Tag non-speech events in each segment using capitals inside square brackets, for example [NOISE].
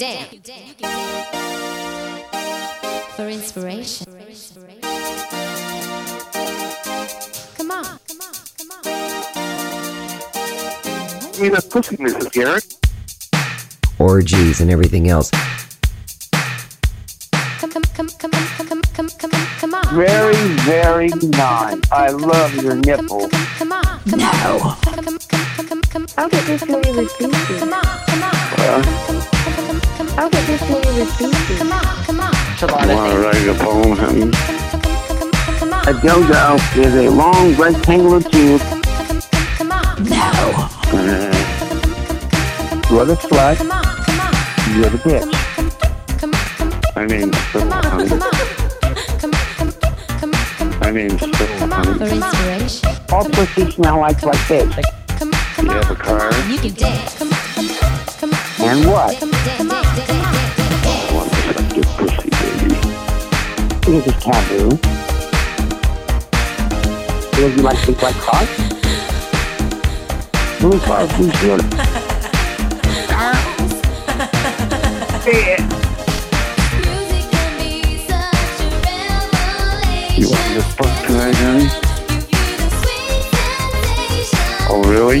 you for inspiration. Come on. You know, pussy, Mrs. Garrett. Orgies and everything else. Come on. Very, very nice. I love your nipple. No. I'll get this come movie with Beastie. Come on, come on. I'll get this movie with Come on, come on. I want to write a poem. A dodo is a long rectangular tube. No. You're the slut. You're the bitch. I mean, so I mean, so For inspiration. All pussies smell like like bitch. Come, You on. have a car? You can dance. Come, come, come, come. And what? Come, on, come on. I want to suck your pussy, baby. It is taboo. Would you like to? Blue cock, who's here? Music can be such a revelation. You want to fuck tonight, honey? Give you the sweet sensation. Oh, really?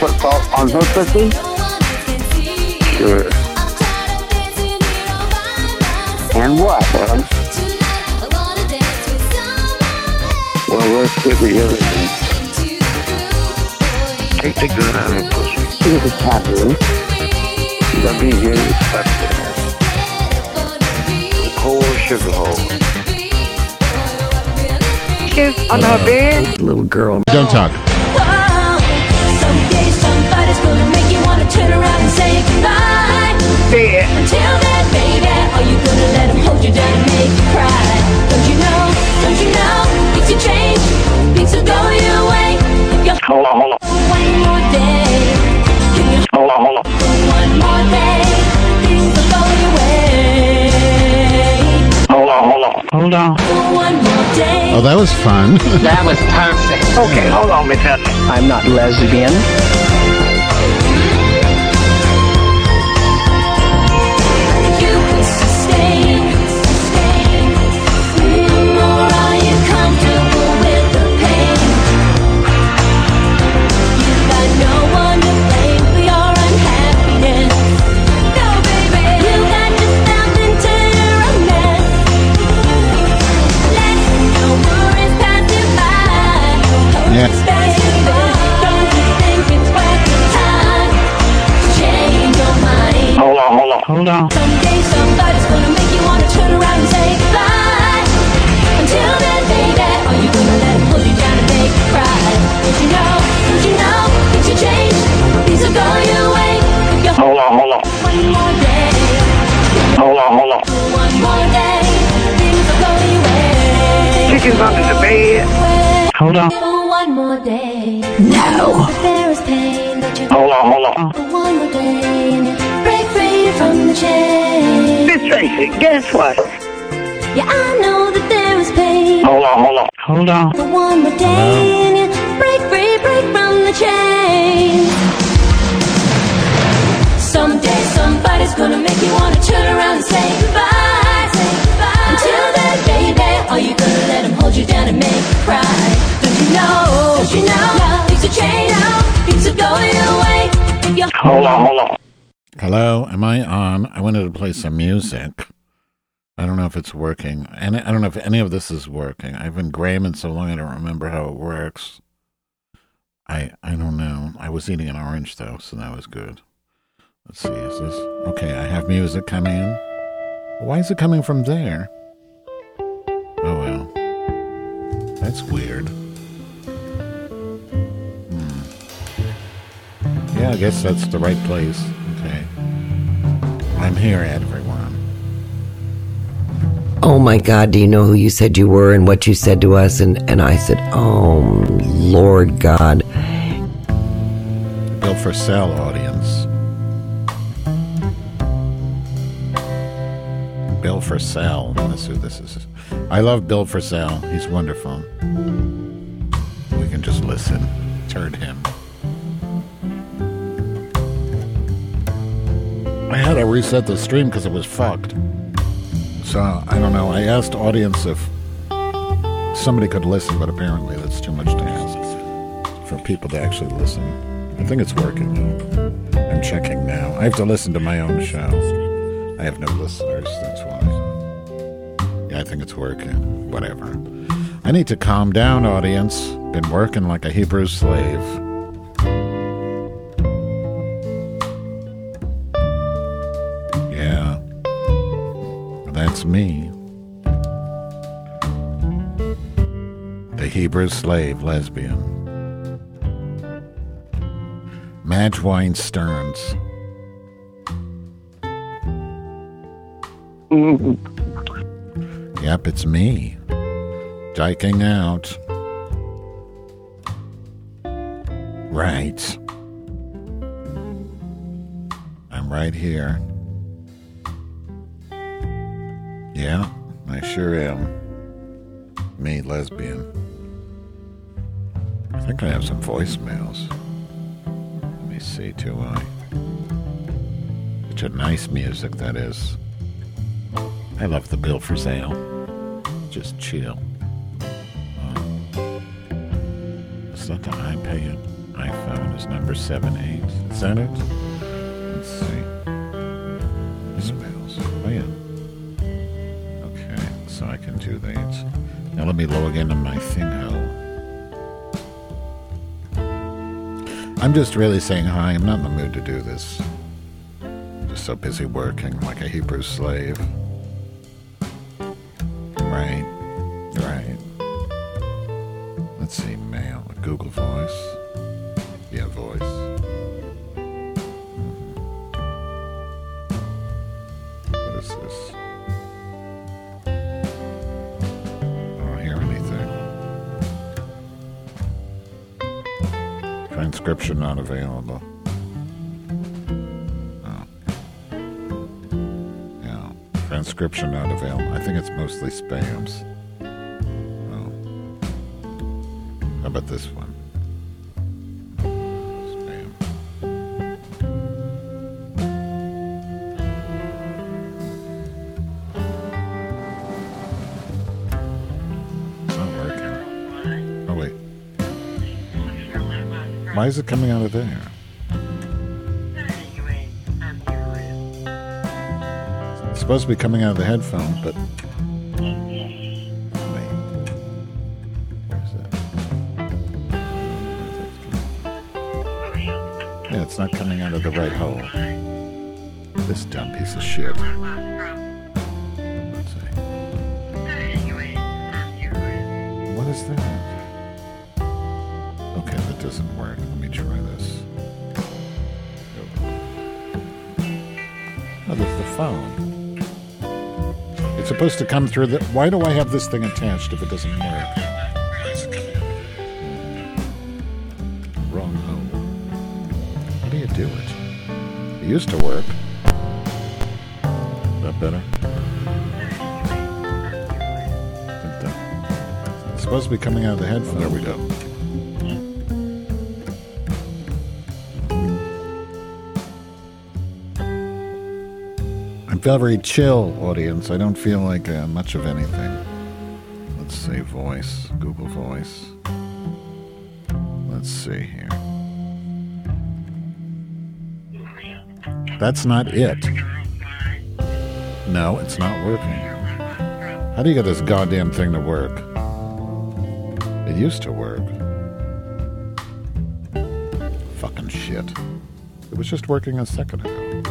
trying to put salt on her pussy? Sure. And what? Well, well let's get the other thing. Take the gun out of her pussy. It is taboo. Let me hear you suck it. Whole sugar hole. on her bed. Little girl. Don't talk. Goodbye. Until then, baby, are you gonna let him hold you down and make you cry? Don't you know? Don't you know? Things will change. Things will go your way. If you Hold on, hold on. one more day, can you Hold on, hold on. one more day? Things will go your way. Hold on, hold on. Hold on. One more day. Oh, that was fun. That was perfect. Okay, hold on, Miss Hudson. I'm not lesbian. Hold on, hold on. for one more day, break free from the chain. Miss Tracy, guess what? Yeah, I know that there is pain. Hold on, hold on. Hold on. For one more day and you break free, break from the chain. Someday somebody's gonna make you wanna turn around and say goodbye. Say goodbye. Until then, baby, are you gonna let him hold you down and make you cry? Don't you know? Don't you know? Things will change. Things will go your way. If you Hold on, hold on. Hello, am I on? I wanted to play some music. I don't know if it's working. And I don't know if any of this is working. I've been Graham so long I don't remember how it works. I I don't know. I was eating an orange though, so that was good. Let's see, is this okay, I have music coming in. Why is it coming from there? Oh well. That's weird. Yeah, I guess that's the right place. Okay. I'm here, everyone. Oh my God, do you know who you said you were and what you said to us? And, and I said, Oh, Lord God. Bill Frisell audience. Bill Frisell. That's who this is. I love Bill Frisell. He's wonderful. We can just listen. Turn him. I had to reset the stream because it was fucked. So I don't know. I asked audience if somebody could listen, but apparently that's too much to ask for people to actually listen. I think it's working. I'm checking now. I have to listen to my own show. I have no listeners. That's why. Yeah, I think it's working. Whatever. I need to calm down, audience. Been working like a Hebrew slave. That's me. The Hebrew slave lesbian. Madge Weinstein. Yep, it's me. Diking out. Right. I'm right here. Yeah, I sure am. Me, lesbian. I think I have some voicemails. Let me see, do I? Such a nice music that is. I love the Bill Frisell. Just chill. Is that the iPad? iPhone is number seven eight. Is that it? Do that. Now let me log into my thingo. I'm just really saying hi. I'm not in the mood to do this. I'm just so busy working like a Hebrew slave. Mostly spams. Oh. How about this one? Oh, wait. Why is it coming out of there? It's supposed to be coming out of the headphones, but. It's not coming out of the right hole. This dumb piece of shit. What is that? Okay, that doesn't work. Let me try this. Oh, that's the phone. It's supposed to come through the. Why do I have this thing attached if it doesn't work? Used to work. Is that better? It's supposed to be coming out of the headphone. There we go. I'm very chill, audience. I don't feel like uh, much of anything. Let's say voice, Google Voice. Let's see That's not it. No, it's not working. How do you get this goddamn thing to work? It used to work. Fucking shit. It was just working a second ago.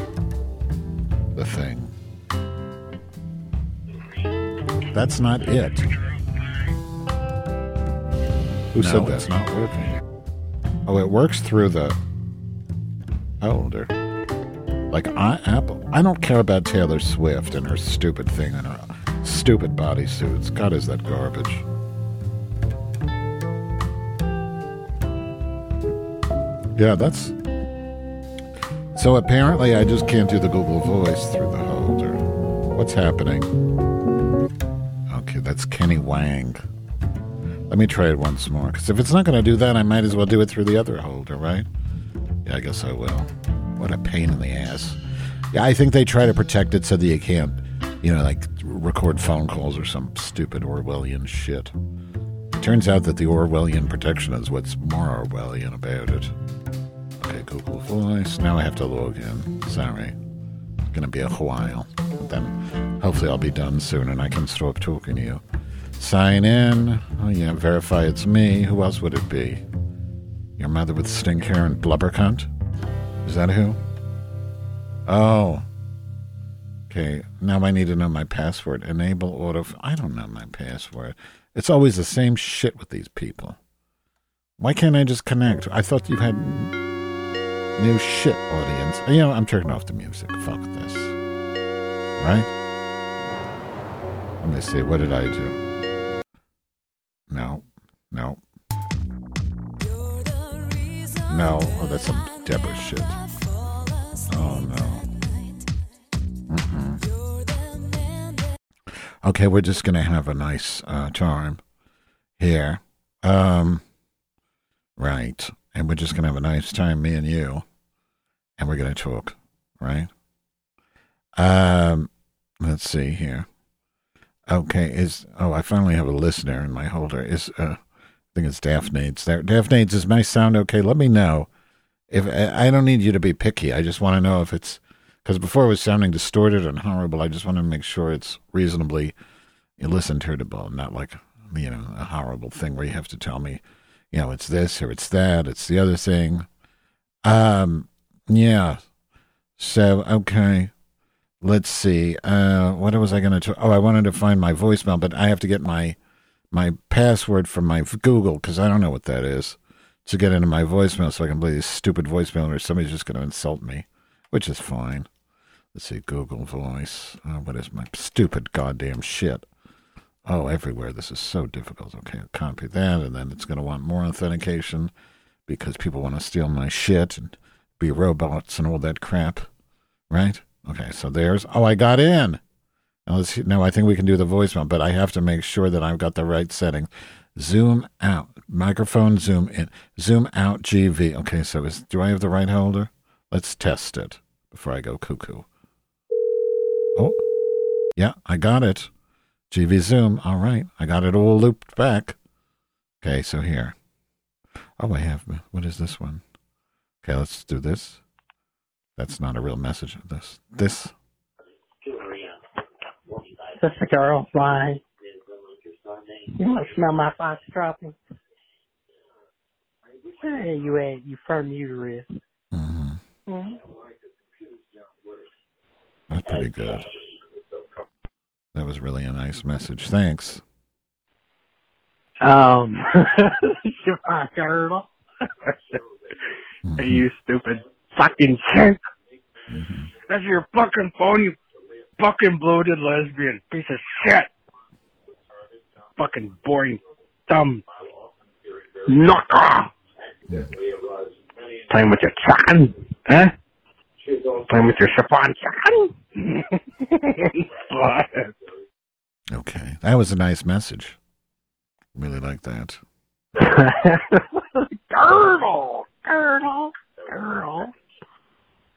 The thing. That's not it. Who said that's not working? Oh, it works through the. Like I, Apple. I don't care about Taylor Swift and her stupid thing and her stupid bodysuits. God, is that garbage? Yeah, that's. So apparently, I just can't do the Google Voice through the holder. What's happening? Okay, that's Kenny Wang. Let me try it once more, because if it's not going to do that, I might as well do it through the other holder, right? Yeah, I guess I will. What a pain in the ass. Yeah, I think they try to protect it so that you can't, you know, like record phone calls or some stupid Orwellian shit. It Turns out that the Orwellian protection is what's more Orwellian about it. Okay, Google Voice. Now I have to log in. Sorry. It's going to be a while. Then hopefully I'll be done soon and I can stop talking to you. Sign in. Oh, yeah, verify it's me. Who else would it be? Your mother with stink hair and blubber cunt? Is that who? Oh. Okay, now I need to know my password. Enable auto. I don't know my password. It's always the same shit with these people. Why can't I just connect? I thought you had new shit, audience. You know, I'm turning off the music. Fuck this. Right? Let me see. What did I do? No. No. No. Oh, that's some Deborah shit. Oh, no. Mm-mm. Okay, we're just going to have a nice uh, time here. Um, right. And we're just going to have a nice time, me and you. And we're going to talk, right? Um, let's see here. Okay, is oh, I finally have a listener in my holder. Is uh, think it's Daphne's there. Daphne's, is my sound okay? Let me know. If I don't need you to be picky, I just want to know if it's because before it was sounding distorted and horrible. I just want to make sure it's reasonably listen irritable, not like you know a horrible thing where you have to tell me, you know, it's this or it's that, it's the other thing. Um, yeah. So okay. Let's see. Uh, what was I going to? Oh, I wanted to find my voicemail, but I have to get my my password from my Google because I don't know what that is to get into my voicemail, so I can play this stupid voicemail, or somebody's just going to insult me, which is fine. Let's see. Google Voice. Uh, what is my stupid goddamn shit? Oh, everywhere. This is so difficult. Okay, I'll copy that, and then it's going to want more authentication because people want to steal my shit and be robots and all that crap, right? Okay, so there's. Oh, I got in. Now I think we can do the voicemail, but I have to make sure that I've got the right setting. Zoom out, microphone zoom in, zoom out GV. Okay, so is do I have the right holder? Let's test it before I go cuckoo. Oh, yeah, I got it. GV zoom. All right, I got it all looped back. Okay, so here. Oh, I have. What is this one? Okay, let's do this. That's not a real message. This, this. This is a girl flying. You want to smell my fire dropping? Where you at, you firm uterus? hmm hmm That's pretty good. That was really a nice message. Thanks. Um, [LAUGHS] you my girl. Mhm. you stupid fucking jerk. Mhm. That's your fucking phone, you fucking bloated lesbian piece of shit. Fucking boring, dumb knocker. Yeah. Playing with your chicken, huh? Playing with your chiffon chicken? Okay, that was a nice message. Really like that. girdle, girdle, girdle.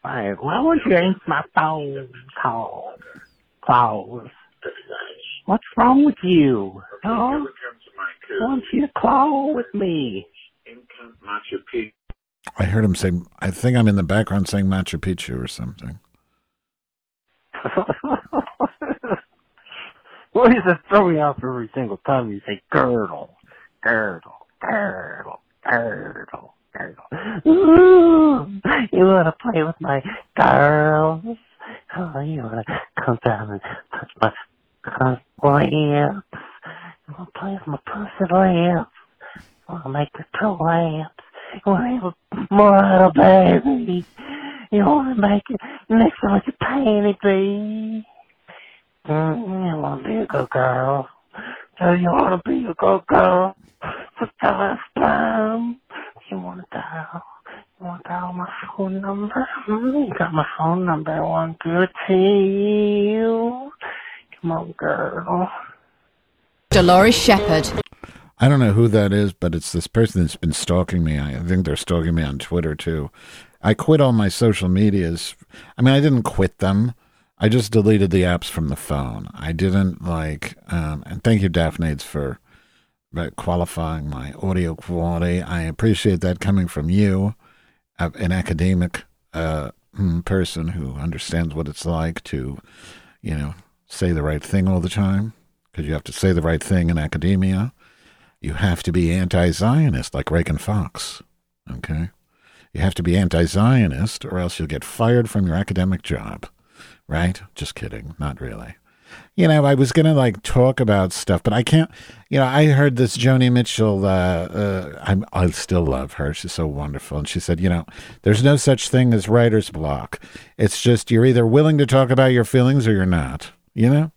Why, why won't you answer my phone call? Calls. What's wrong with you? Huh? Why don't you call with me? I heard him say, I think I'm in the background saying Machu Picchu or something. Why does it throw me off every single time you say girdle, girdle, girdle, girdle, girdle? Ooh, you want to play with my girls? how are you gonna come down and touch my cunt my lips? You wanna play with my pussy lips? You wanna make me pro lips? You wanna have a more baby? You wanna make it next time like a panty bee? You wanna be a good girl? Do you wanna be a good girl? So tell us, Plum, you wanna die? To my phone number? Got my phone number. I want to to you. Come on, girl. Dolores Shepherd. I don't know who that is, but it's this person that's been stalking me. I think they're stalking me on Twitter too. I quit all my social medias. I mean, I didn't quit them. I just deleted the apps from the phone. I didn't like, um, and thank you, Daphne's, for uh, qualifying my audio quality. I appreciate that coming from you, an academic uh, mm, person who understands what it's like to, you know, say the right thing all the time. Because you have to say the right thing in academia. You have to be anti Zionist like Ragan Fox. Okay? You have to be anti Zionist or else you'll get fired from your academic job. Right? Just kidding. Not really. You know, I was to like talk about stuff, but I can't. You know, I heard this Joni Mitchell. Uh, uh, I still love her. She's so wonderful. And she said, you know, there's no such thing as writer's block. It's just you're either willing to talk about your feelings or you're not. You know?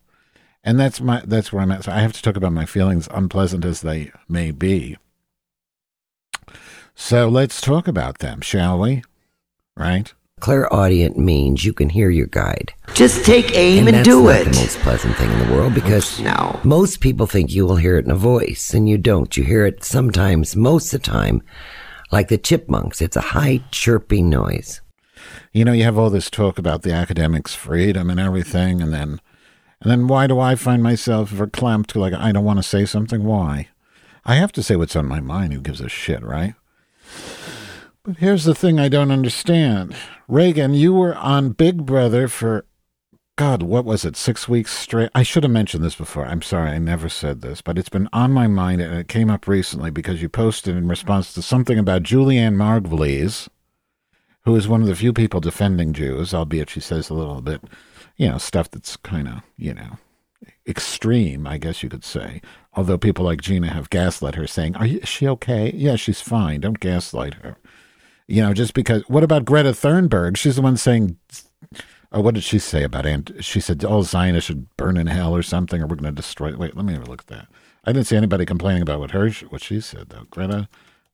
And that's my that's where I'm at. So I have to talk about my feelings, unpleasant as they may be. So let's talk about them, shall we? Right? Clairaudient means you can hear your guide. Just take aim and, that's do not it. the most pleasant thing in the world because No. most people think you will hear it in a voice, and you don't. You hear it sometimes, most of the time, like the chipmunks. It's a high chirping noise. You know, you have all this talk about the academics' freedom and everything, and then, and then why do I find myself verklempt? Like I don't want to say something. Why? I have to say what's on my mind. Who gives a shit, right? But here's the thing I don't understand. Ragan, you were on Big Brother for, God, what was it, six weeks straight? I should have mentioned this before. I'm sorry, I never said this, but it's been on my mind and it came up recently because you posted in response to something about Julianna Margulies, who is one of the few people defending Jews, albeit she says a little bit, you know, stuff that's kind of, you know, extreme, I guess you could say. Although people like Gina have gaslit her, saying, "Are you, is she okay? Yeah, she's fine. Don't gaslight her." You know, just because. What about Greta Thunberg? She's the one saying, oh, "What did she say about ant?" She said, "All Zionists should burn in hell or something, or we're going to destroy." Wait, let me have a look at that. I didn't see anybody complaining about what her what she said though. Greta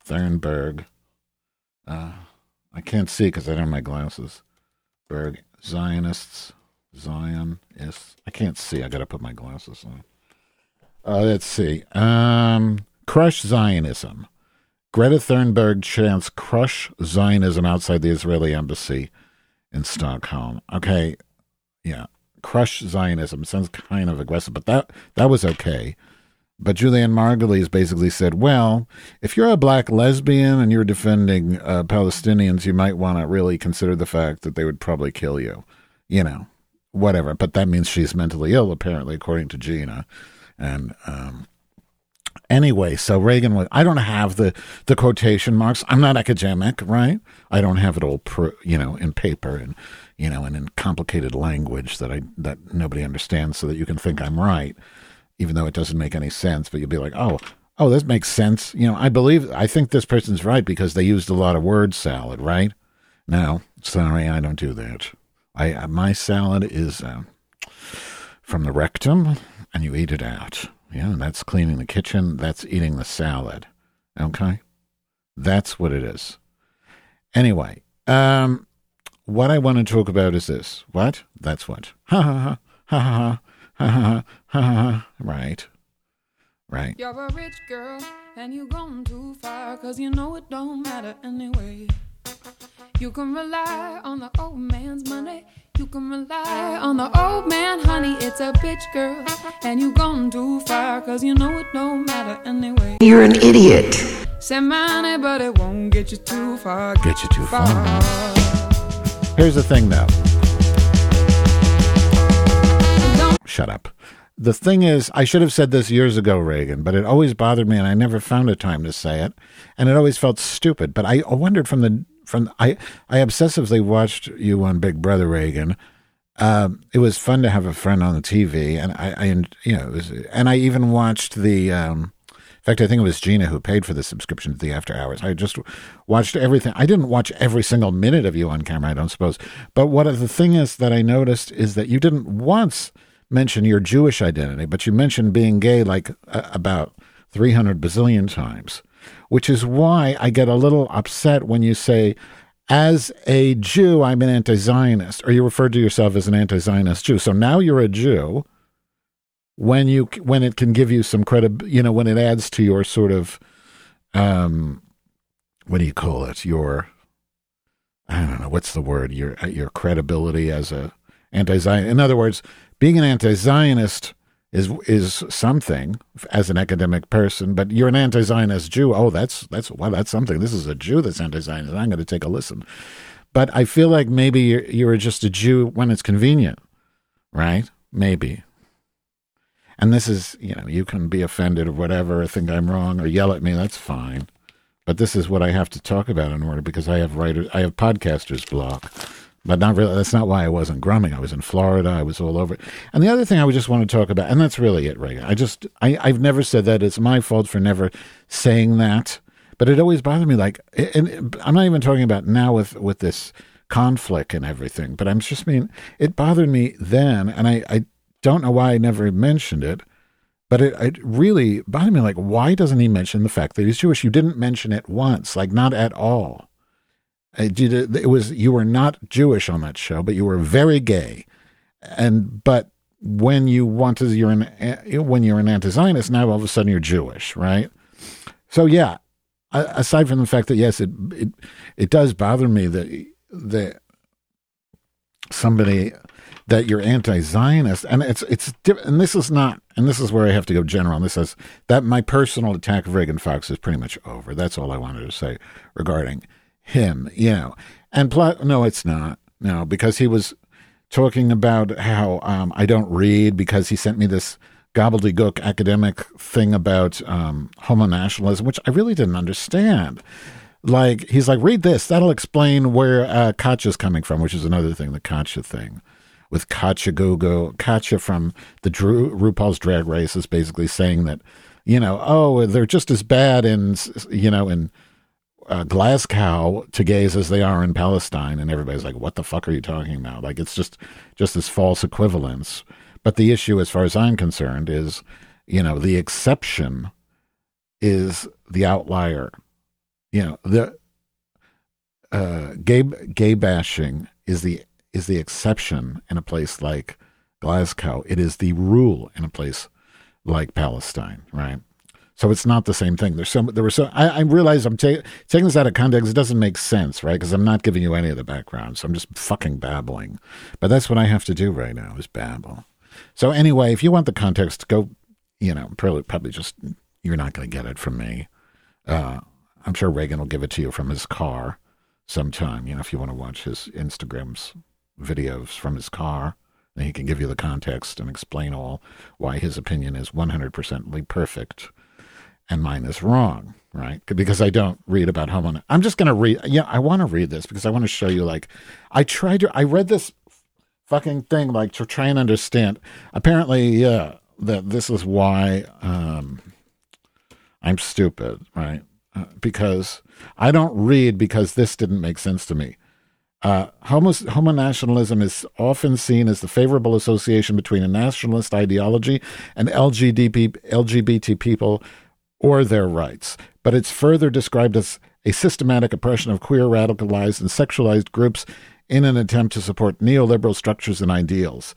Thunberg. Uh, I can't see because I don't have my glasses. Berg Zionists, Zionists. I can't see. I got to put my glasses on. Uh, let's see. Um, crush Zionism. Greta Thunberg chants crush Zionism outside the Israeli embassy in Stockholm. Okay, yeah, crush Zionism sounds kind of aggressive, but that that was okay. But Julianna Margulies basically said, well, if you're a black lesbian and you're defending uh, Palestinians, you might want to really consider the fact that they would probably kill you. You know, whatever. But that means she's mentally ill, apparently, according to Gina. And um, anyway, so Ragan was. I don't have the the quotation marks. I'm not academic, right? I don't have it all, you know, in paper and you know, and in complicated language that I that nobody understands, so that you can think I'm right, even though it doesn't make any sense. But you'll be like, oh. Oh, this makes sense. You know, I believe, I think this person's right because they used a lot of word salad, right? No, sorry, I don't do that. I uh, my salad is uh, from the rectum, and you eat it out. Yeah, and that's cleaning the kitchen. That's eating the salad. Okay. That's what it is. Anyway, um, what I want to talk about is this. What? That's what. Ha ha ha ha ha ha ha ha. Right. Right. You're a rich girl and you gone too far cause you know it don't matter anyway. You can rely on the old man's money you can rely on the old man, honey. It's a bitch girl and you gone too far cause you know it don't matter anyway. You're an idiot. Send money, but it won't get you too far. Get you too far. Here's the thing, though. Shut up. The thing is, I should have said this years ago, Ragan, but it always bothered me, and I never found a time to say it, and it always felt stupid. But I wondered from the from I I obsessively watched you on Big Brother, Ragan. Um, it was fun to have a friend on the TV, and I, I you know, was, and I even watched the. Um, in fact, I think it was Gina who paid for the subscription to the After Hours. I just watched everything. I didn't watch every single minute of you on camera, I don't suppose. But what the thing is that I noticed is that you didn't once mention your Jewish identity, but you mentioned being gay like uh, about 300 bazillion times, which is why I get a little upset when you say, as a Jew, I'm an anti Zionist, or you referred to yourself as an anti Zionist Jew. So now you're a Jew when you when it can give you some credit you know when it adds to your sort of um what do you call it your i don't know what's the word your your credibility as a anti-zion in other words being an anti-zionist is is something as an academic person but you're an anti-zionist jew oh that's that's well that's something this is a jew that's anti-zionist i'm going to take a listen but i feel like maybe you're, you're just a jew when it's convenient right maybe and this is, you know, you can be offended or whatever, or think I'm wrong, or yell at me. That's fine. But this is what I have to talk about in order because I have writers, I have podcasters block. But not really. That's not why I wasn't grumming. I was in Florida. I was all over. And the other thing I would just want to talk about, and that's really it, Ragan. I just, I, I've never said that. It's my fault for never saying that. But it always bothered me. Like, and I'm not even talking about now with with this conflict and everything. But I'm just mean it bothered me then, and I, I don't know why I never mentioned it, but it, it really bothered me. Like, why doesn't he mention the fact that he's Jewish? You didn't mention it once, like not at all. Uh, it, it was you were not Jewish on that show, but you were very gay, and but when you want to, you're an when you're an anti-Zionist. Now all of a sudden you're Jewish, right? So yeah, aside from the fact that yes, it it, it does bother me that that somebody that you're anti-Zionist, and it's it's and this is not, and this is where I have to go general. And this is that my personal attack of Ragan Fox is pretty much over. That's all I wanted to say regarding him. You know, and plot. No, it's not. No, because he was talking about how um, I don't read because he sent me this gobbledygook academic thing about um, homo nationalism, which I really didn't understand. Like he's like, read this. That'll explain where uh, Katya's coming from, which is another thing, the Katya thing with Katya Gogo. Katya from the Drew, RuPaul's Drag Race is basically saying that, you know, oh, they're just as bad in, you know, in uh, Glasgow to gays as they are in Palestine, and everybody's like, "What the fuck are you talking about?" Like it's just just this false equivalence. But the issue, as far as I'm concerned, is, you know, the exception is the outlier. You know, the uh, gay gay bashing is the is the exception in a place like Glasgow. It is the rule in a place like Palestine, right? So it's not the same thing. There's so there were so I, I realize I'm ta- taking this out of context. It doesn't make sense, right? Because I'm not giving you any of the background, so I'm just fucking babbling. But that's what I have to do right now is babble. So anyway, if you want the context, go. You know, probably probably just you're not going to get it from me. Uh, I'm sure Ragan will give it to you from his car sometime. You know, if you want to watch his Instagrams videos from his car. And he can give you the context and explain all why his opinion is 100% perfect and mine is wrong, right? Because I don't read about homo. I'm just going to read. Yeah, I want to read this because I want to show you. Like, I tried to. I read this fucking thing like to try and understand. Apparently, yeah, that this is why um, I'm stupid, right? Uh, because I don't read because this didn't make sense to me. Uh, homo, homonationalism is often seen as the favorable association between a nationalist ideology and LGBT, LGBT people or their rights, but it's further described as a systematic oppression of queer, radicalized, and sexualized groups in an attempt to support neoliberal structures and ideals.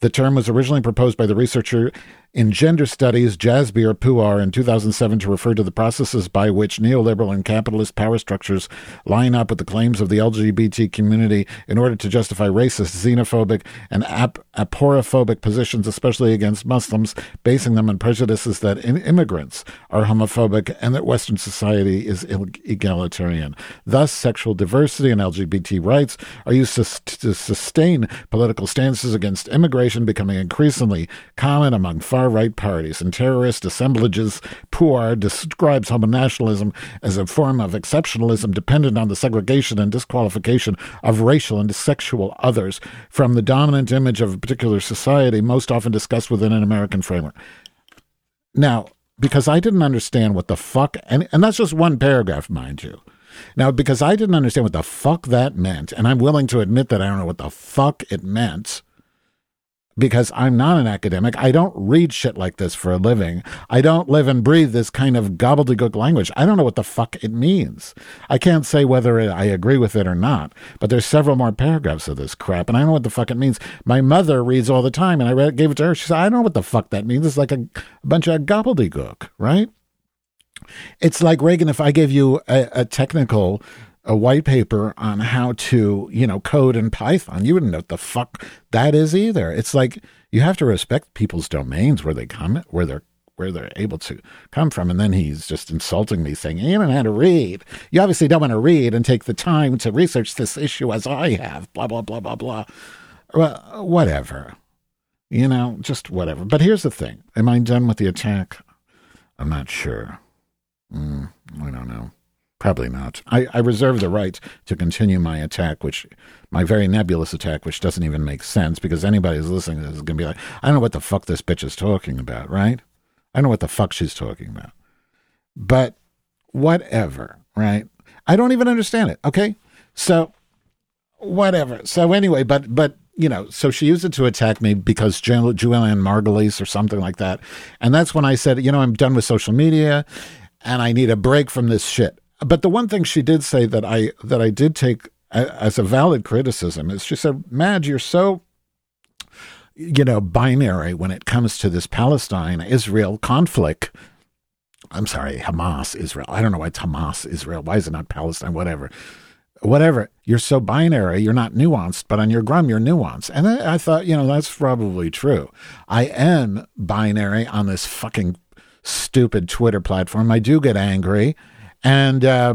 The term was originally proposed by the researcher in gender studies, Jasbir Puar in 2007 to refer to the processes by which neoliberal and capitalist power structures line up with the claims of the LGBT community in order to justify racist, xenophobic, and ap- aporophobic positions, especially against Muslims, basing them on prejudices that in- immigrants are homophobic and that Western society is egalitarian. Thus, sexual diversity and LGBT rights are used to, to sustain political stances against immigration, becoming increasingly common among far right parties and terrorist assemblages. Puar describes homonationalism as a form of exceptionalism dependent on the segregation and disqualification of racial and sexual others from the dominant image of a particular society, most often discussed within an American framework. Now, because I didn't understand what the fuck, and, and that's just one paragraph, mind you. Now, because I didn't understand what the fuck that meant, and I'm willing to admit that I don't know what the fuck it meant, because I'm not an academic. I don't read shit like this for a living. I don't live and breathe this kind of gobbledygook language. I don't know what the fuck it means. I can't say whether it, I agree with it or not, but there's several more paragraphs of this crap, and I don't know what the fuck it means. My mother reads all the time, and I read, gave it to her. She said, I don't know what the fuck that means. It's like a, a bunch of gobbledygook, right? It's like Ragan, if I gave you a, a technical a white paper on how to, you know, code in Python, you wouldn't know what the fuck that is either. It's like you have to respect people's domains where they come, where they're where they're able to come from. And then he's just insulting me, saying, "You don't know how to read. You obviously don't want to read and take the time to research this issue as I have." Blah blah blah blah blah. Well, whatever. You know, just whatever. But here's the thing: Am I done with the attack? I'm not sure. Mm, I don't know. Probably not. I, I reserve the right to continue my attack, which my very nebulous attack, which doesn't even make sense because anybody who's listening is going to be like, I don't know what the fuck this bitch is talking about, right? I don't know what the fuck she's talking about. But whatever, right? I don't even understand it. Okay, so whatever. So anyway, but but you know, so she used it to attack me because Ju- Julian Margulies or something like that, and that's when I said, you know, I'm done with social media, and I need a break from this shit. But the one thing she did say that I that I did take as a valid criticism is she said, "Madge, you're so." You know, binary when it comes to this Palestine Israel conflict. I'm sorry, Hamas Israel. I don't know why it's Hamas Israel. Why is it not Palestine? Whatever whatever. You're so binary, you're not nuanced, but on your grum, you're nuanced. And I, I thought, you know, that's probably true. I am binary on this fucking stupid Twitter platform. I do get angry. And, uh,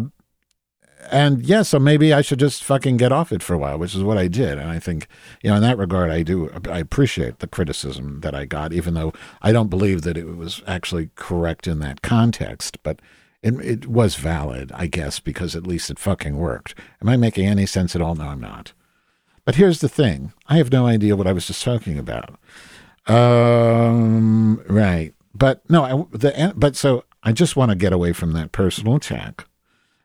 and yeah, so maybe I should just fucking get off it for a while, which is what I did. And I think, you know, in that regard, I do, I appreciate the criticism that I got, even though I don't believe that it was actually correct in that context. But it, it was valid, I guess, because at least it fucking worked. Am I making any sense at all? No, I'm not. But here's the thing I have no idea what I was just talking about. Um, right. But no, I, the, but so I just want to get away from that personal attack.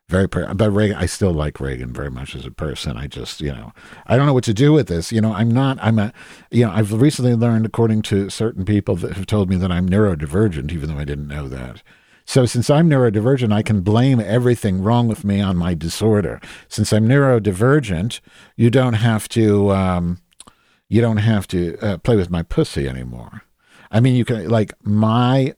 Very, per- but Ragan, I still like Ragan very much as a person. I just, you know, I don't know what to do with this. You know, I'm not, I'm a, you know, I've recently learned, according to certain people that have told me that I'm neurodivergent, even though I didn't know that. So since I'm neurodivergent, I can blame everything wrong with me on my disorder. Since I'm neurodivergent, you don't have to, um, you don't have to uh, play with my pussy anymore. I mean, you can like my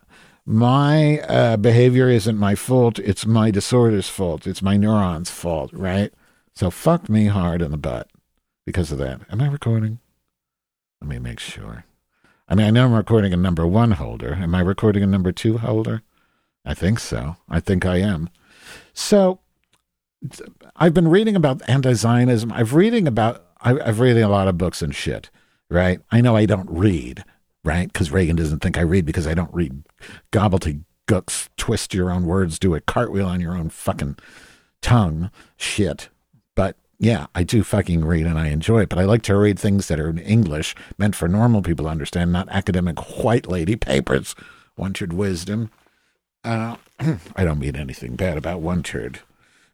my uh, behavior isn't my fault. It's my disorder's fault. It's my neurons' fault, right? So fuck me hard in the butt because of that. Am I recording? Let me make sure. I mean, I know I'm recording a number one holder. Am I recording a number two holder? I think so. I think I am. So I've been reading about anti-Zionism. I've reading about. I- I've reading a lot of books and shit. Right. I know I don't read. Right. Because Ragan doesn't think I read because I don't read gobbledygooks, twist your own words, do a cartwheel on your own fucking tongue shit. But yeah, I do fucking read and I enjoy it. But I like to read things that are in English, meant for normal people to understand, not academic white lady papers. One wisdom. Uh, [CLEARS THROAT] I don't mean anything bad about one.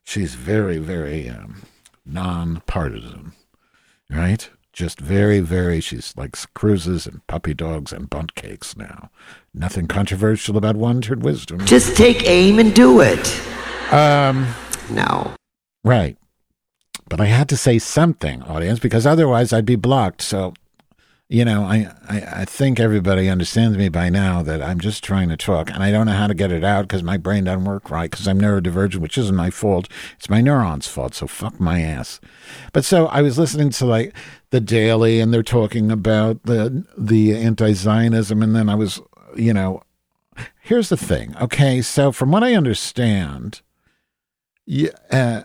She's very, very um, non-partisan, right? Just very, very. She's likes cruises and puppy dogs and bunt cakes now. Nothing controversial about one turd wisdom. Just take aim and do it. Um, No. right. But I had to say something, audience, because otherwise I'd be blocked. So, you know, I, I, I think everybody understands me by now that I'm just trying to talk and I don't know how to get it out because my brain doesn't work right because I'm neurodivergent, which isn't my fault. It's my neurons' fault. So fuck my ass. But so I was listening to like the Daily and they're talking about the, the anti Zionism. And then I was, you know, here's the thing. Okay. So from what I understand, yeah, uh,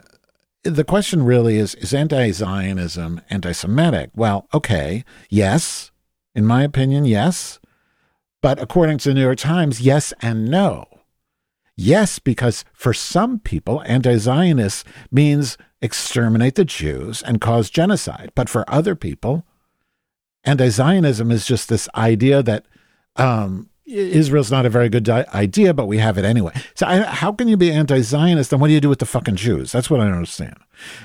the question really is is anti-zionism anti-semitic? Well okay yes. In my opinion yes. But according to the new york times yes and no. Yes because for some people anti-zionist means exterminate the jews and cause genocide. But for other people anti-zionism is just this idea that um, Israel's not a very good idea, but we have it anyway. So, I, how can you be anti-Zionist? And what do you do with the fucking Jews? That's what I don't understand.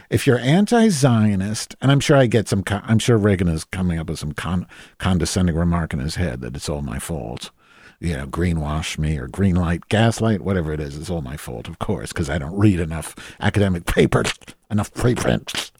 If you're anti-Zionist, and I'm sure I get some, I'm sure Ragan is coming up with some con- condescending remark in his head that it's all my fault. You know, greenwash me or greenlight, gaslight, whatever it is, it's all my fault, of course, because I don't read enough academic paper, [LAUGHS] enough preprint,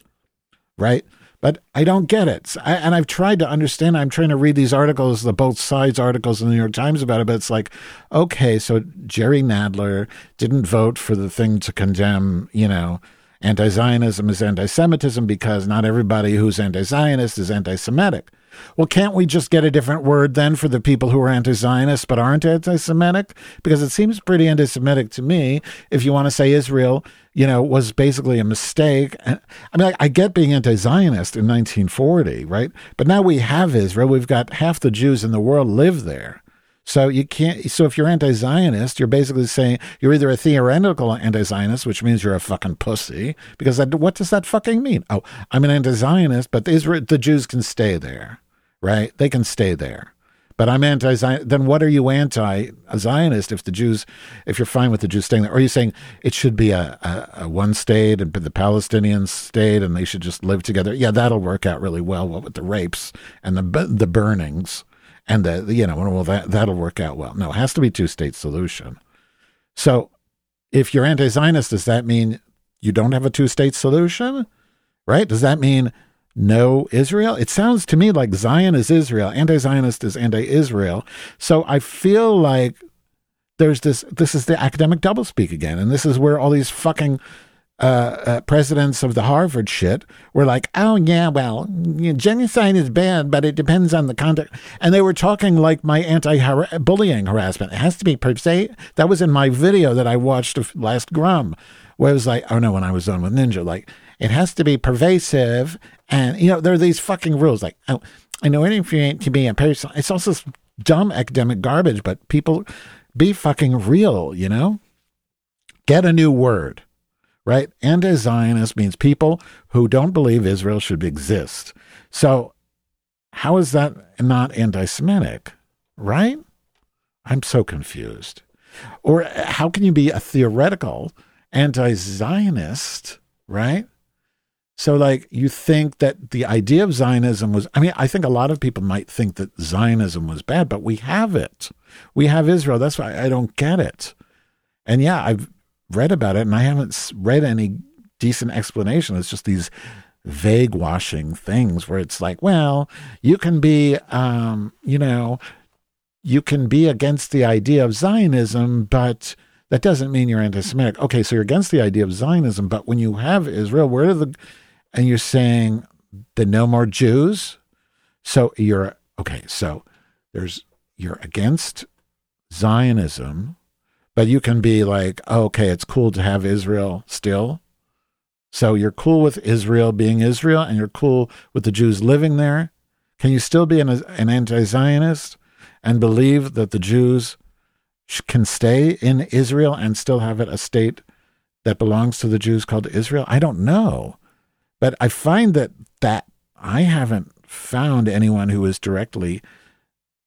right? But I don't get it. I, and I've tried to understand. I'm trying to read these articles, the both sides articles in the New York Times about it. But it's like, okay, so Jerry Nadler didn't vote for the thing to condemn, you know, anti Zionism is anti Semitism because not everybody who's anti Zionist is anti Semitic. Well, can't we just get a different word then for the people who are anti Zionist but aren't anti Semitic? Because it seems pretty anti Semitic to me if you want to say Israel, you know, was basically a mistake. I mean, I, get being anti Zionist in 1940, right? But now we have Israel. We've got half the Jews in the world live there. So you can't. So if you're anti-Zionist, you're basically saying you're either a theoretical anti-Zionist, which means you're a fucking pussy. Because that, what does that fucking mean? Oh, I'm an anti-Zionist, but Israel, the Jews can stay there, right? They can stay there. But I'm anti-Zion. Then what are you anti-Zionist if the Jews, if you're fine with the Jews staying there? Or are you saying it should be a, a, a one state and the Palestinian state and they should just live together? Yeah, that'll work out really well What with the rapes and the the burnings and the you know well that that'll work out well. No, it has to be two state solution. So if you're anti-Zionist, does that mean you don't have a two state solution? Right? Does that mean no Israel? It sounds to me like Zion is Israel, anti-Zionist is anti-Israel. So I feel like there's this. This is the academic doublespeak again, and this is where all these fucking uh, uh, presidents of the Harvard shit were like, oh, yeah, well, you know, genocide is bad, but it depends on the context. And they were talking like my anti bullying harassment. It has to be per se. That was in my video that I watched of last Grum, where it was like, oh no, when I was done with Ninja, like, it has to be pervasive. And, you know, there are these fucking rules like, oh, I know anything to be a person. It's also dumb academic garbage, but people be fucking real, you know? Get a new word right? Anti Zionist means people who don't believe Israel should exist. So, how is that not anti Semitic, right? I'm so confused. Or how can you be a theoretical anti Zionist, right? So, like, you think that the idea of Zionism was, I mean, I think a lot of people might think that Zionism was bad, but we have it. We have Israel. That's why I don't get it. And yeah, I've read about it and I haven't read any decent explanation. It's just these vague washing things where it's like, well, you can be, um, you know, you can be against the idea of Zionism, but that doesn't mean you're anti-Semitic. Okay, so you're against the idea of Zionism, but when you have Israel, where are the, and you're saying the no more Jews, so you're okay. So there's you're against Zionism, but you can be like, oh, okay, it's cool to have Israel still. So you're cool with Israel being Israel, and you're cool with the Jews living there. Can you still be an, an anti-Zionist and believe that the Jews can stay in Israel and still have it a state that belongs to the Jews called Israel? I don't know, but I find that that I haven't found anyone who is directly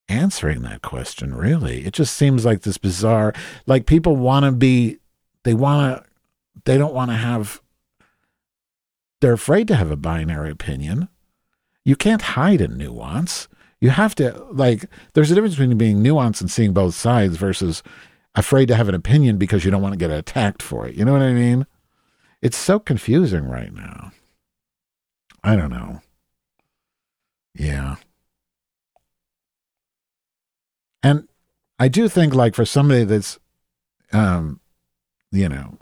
answering that question. Really, it just seems like this bizarre. Like people want to be, they want to, they don't want to have. They're afraid to have a binary opinion. You can't hide a nuance. You have to like. There's a difference between being nuanced and seeing both sides versus afraid to have an opinion because you don't want to get attacked for it. You know what I mean? It's so confusing right now. I don't know. Yeah. And I do think, like, for somebody that's, um, you know,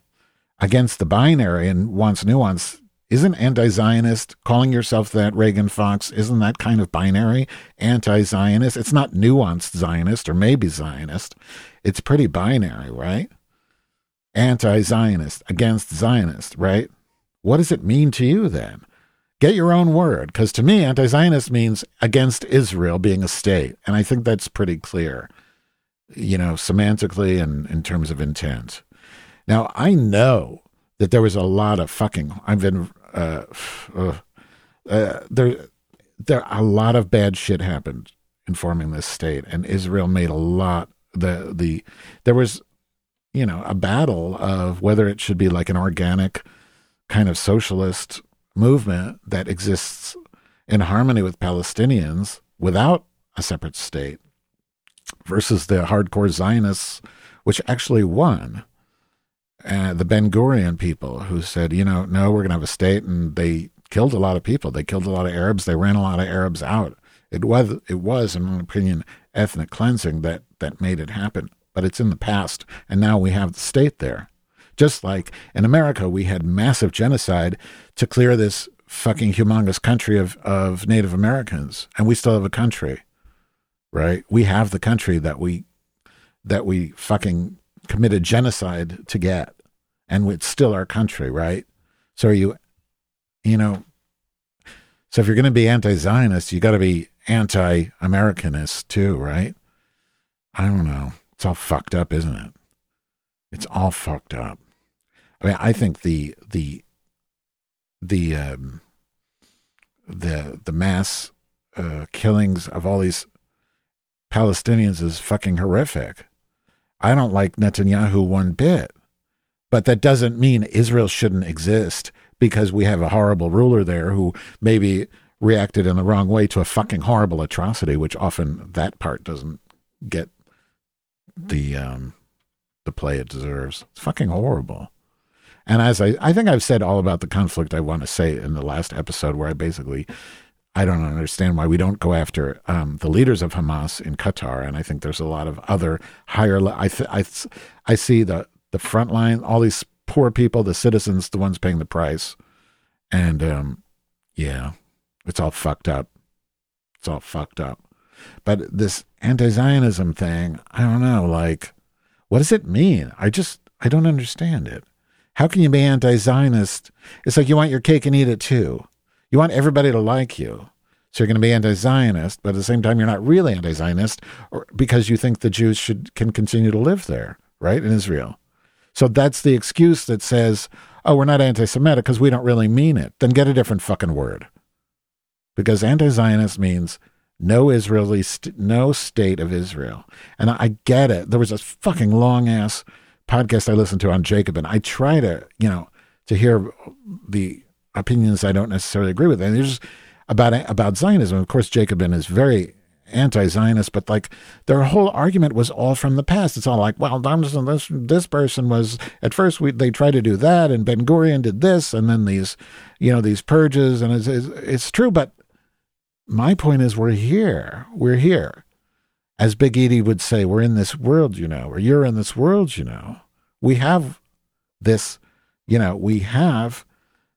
against the binary and wants nuance, isn't anti Zionist calling yourself that Ragan Fox? Isn't that kind of binary? Anti Zionist? It's not nuanced Zionist or maybe Zionist. It's pretty binary, right? Anti Zionist, against Zionist, right? What does it mean to you then? Get your own word, because to me, anti-Zionist means against Israel being a state, and I think that's pretty clear, you know, semantically and in terms of intent. Now I know that there was a lot of fucking. I've been uh, uh, uh, there. There a lot of bad shit happened in forming this state, and Israel made a lot. The the there was, you know, a battle of whether it should be like an organic kind of socialist movement that exists in harmony with Palestinians without a separate state versus the hardcore Zionists, which actually won. Uh, the Ben Gurion people who said, you know, no, we're going to have a state, and they killed a lot of people. They killed a lot of Arabs. They ran a lot of Arabs out. It was, it was, in my opinion, ethnic cleansing that that made it happen. But it's in the past, and now we have the state there. Just like in America, we had massive genocide to clear this fucking humongous country of, of Native Americans, and we still have a country, right? We have the country that we that we fucking committed genocide to get, and it's still our country, right? So are you, you know, so if you're going to be anti-Zionist, you got to be anti-Americanist too, right? I don't know. It's all fucked up, isn't it? It's all fucked up. I mean, I think the the the um, the the mass uh, killings of all these Palestinians is fucking horrific. I don't like Netanyahu one bit, but that doesn't mean Israel shouldn't exist because we have a horrible ruler there who maybe reacted in the wrong way to a fucking horrible atrocity, which often that part doesn't get the um, the play it deserves. It's fucking horrible. And as I, I think I've said all about the conflict I want to say in the last episode, where I basically, I don't understand why we don't go after um, the leaders of Hamas in Qatar, and I think there's a lot of other higher. I th- I th- I see the the front line, all these poor people, the citizens, the ones paying the price, and um, yeah, it's all fucked up. It's all fucked up. But this anti-Zionism thing, I don't know. Like, what does it mean? I just I don't understand it. How can you be anti-Zionist? It's like you want your cake and eat it too. You want everybody to like you. So you're going to be anti-Zionist, but at the same time you're not really anti-Zionist because you think the Jews should can continue to live there, right? In Israel. So that's the excuse that says, "Oh, we're not anti-Semitic because we don't really mean it." Then get a different fucking word. Because anti-Zionist means no Israeli, st- no state of Israel. And I, I get it. There was a fucking long ass podcast I listen to on Jacobin, I try to, you know, to hear the opinions I don't necessarily agree with. And there's about about Zionism. Of course, Jacobin is very anti-Zionist, but like their whole argument was all from the past. It's all like, well, this this person was at first we they tried to do that, and Ben Gurion did this, and then these, you know, these purges, and it's it's, it's true. But my point is, we're here. We're here. As Big Edie would say, we're in this world, you know, or you're in this world, you know. We have this, you know, we have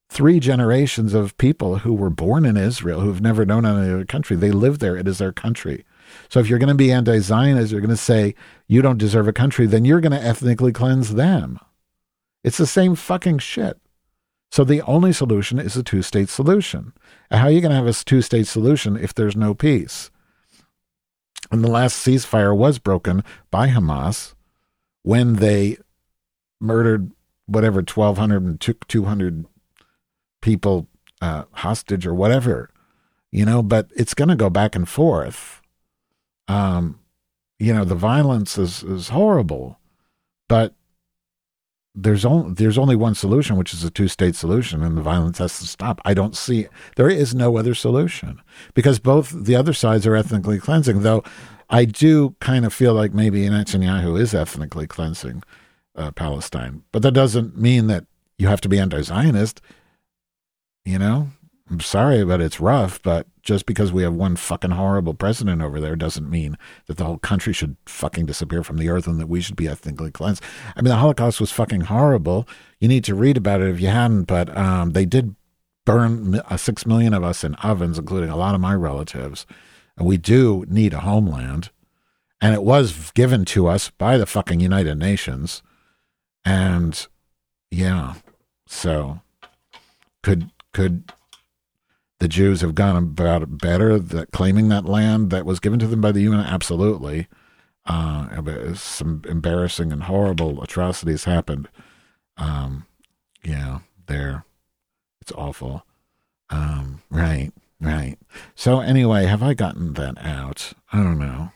three generations of people who were born in Israel who've never known any other country. They live there. It is their country. So if you're going to be anti-Zionist, you're going to say you don't deserve a country, then you're going to ethnically cleanse them. It's the same fucking shit. So the only solution is a two-state solution. How are you going to have a two-state solution if there's no peace? And the last ceasefire was broken by Hamas when they murdered whatever 1,200 and took 200 people uh, hostage or whatever, you know, but it's going to go back and forth. Um, you know, the violence is, is horrible, but there's only there's only one solution, which is a two state solution, and the violence has to stop. I don't see there is no other solution because both the other sides are ethnically cleansing. Though I do kind of feel like maybe Netanyahu is ethnically cleansing uh, Palestine, but that doesn't mean that you have to be anti-Zionist. You know, I'm sorry, but it's rough. But just because we have one fucking horrible president over there doesn't mean that the whole country should fucking disappear from the earth and that we should be ethnically cleansed. I mean, the Holocaust was fucking horrible. You need to read about it if you hadn't, but um, they did burn uh, six million of us in ovens, including a lot of my relatives. And we do need a homeland. And it was given to us by the fucking United Nations. And yeah, so could could the Jews have gone about it better that claiming that land that was given to them by the UN? Absolutely. Uh, some embarrassing and horrible atrocities happened. Um, yeah, there. It's awful. Um, right, right. So anyway, have I gotten that out? I don't know.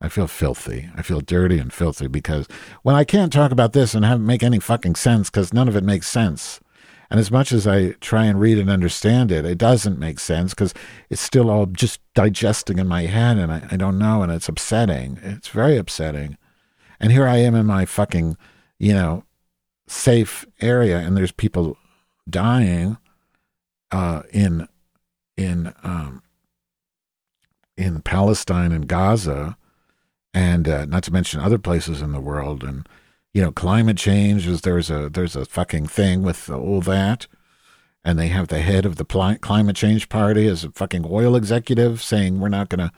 I feel filthy. I feel dirty and filthy because when I can't talk about this and have make any fucking sense because none of it makes sense. And as much as I try and read and understand it, it doesn't make sense because it's still all just digesting in my head and I, I don't know and it's upsetting. It's very upsetting. And here I am in my fucking, you know, safe area and there's people dying uh, in in um, in Palestine and Gaza, and uh, not to mention other places in the world. And you know, climate change is there's a there's a fucking thing with all that, and they have the head of the pli- climate change party as a fucking oil executive saying we're not going to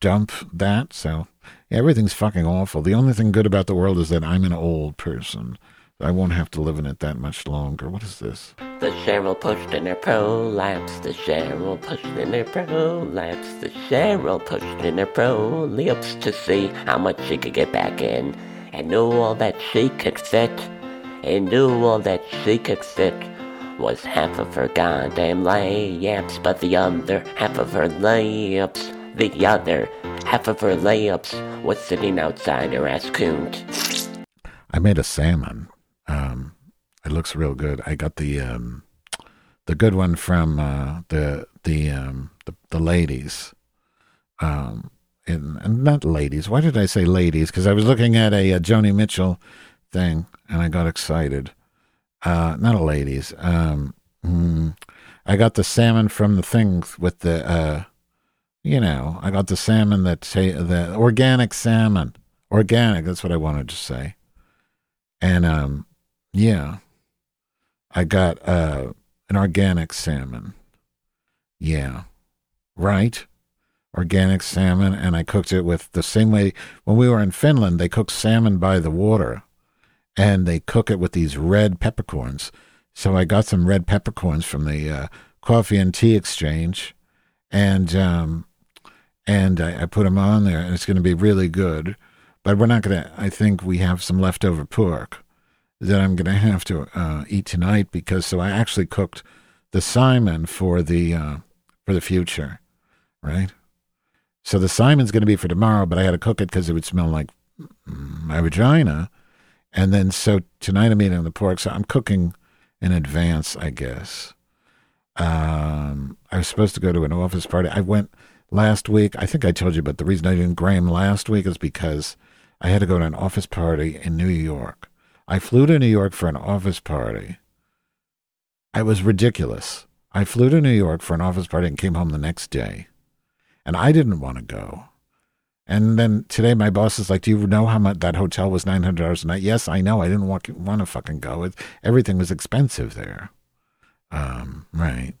dump that. So everything's fucking awful. The only thing good about the world is that I'm an old person. I won't have to live in it that much longer. What is this? The Cheryl pushed in her prolapse. The Cheryl pushed in her prolapse. The Cheryl pushed in her prolapse to see how much she could get back in, and knew all that she could fit, and knew all that she could fit was half of her goddamn layups, but the other half of her layups, the other half of her layups was sitting outside her ass coont. I made a salmon. Um, it looks real good. I got the um, the good one from uh, the the, um, the the ladies. Um, and, not ladies. Why did I say ladies? Because I was looking at a, uh Joni Mitchell thing and I got excited. Uh, not a ladies. Um, mm, I got the salmon from the thing with the, uh, you know, I got the salmon that say the organic salmon, organic. That's what I wanted to say. And um, yeah, I got uh an organic salmon. Yeah, right. Organic salmon, and I cooked it with the same way when we were in Finland. They cook salmon by the water, and they cook it with these red peppercorns. So I got some red peppercorns from the uh, coffee and tea exchange, and um, and I, I put them on there, and it's going to be really good. But we're not going to. I think we have some leftover pork that I'm going to have to uh, eat tonight because so I actually cooked the Simon for the uh, for the future, right? So the Simon's going to be for tomorrow, but I had to cook it because it would smell like my vagina. And then so tonight I'm eating the pork, so I'm cooking in advance, I guess. Um, I was supposed to go to an office party. I went last week. I think I told you, but the reason I didn't grum last week is because I had to go to an office party in New York. I flew to New York for an office party. It was ridiculous. I flew to New York for an office party and came home the next day. And I didn't want to go. And then today my boss is like, Do you know how much that hotel was nine hundred dollars a night? Yes, I know. I didn't want, want to fucking go. It, everything was expensive there. Um, right.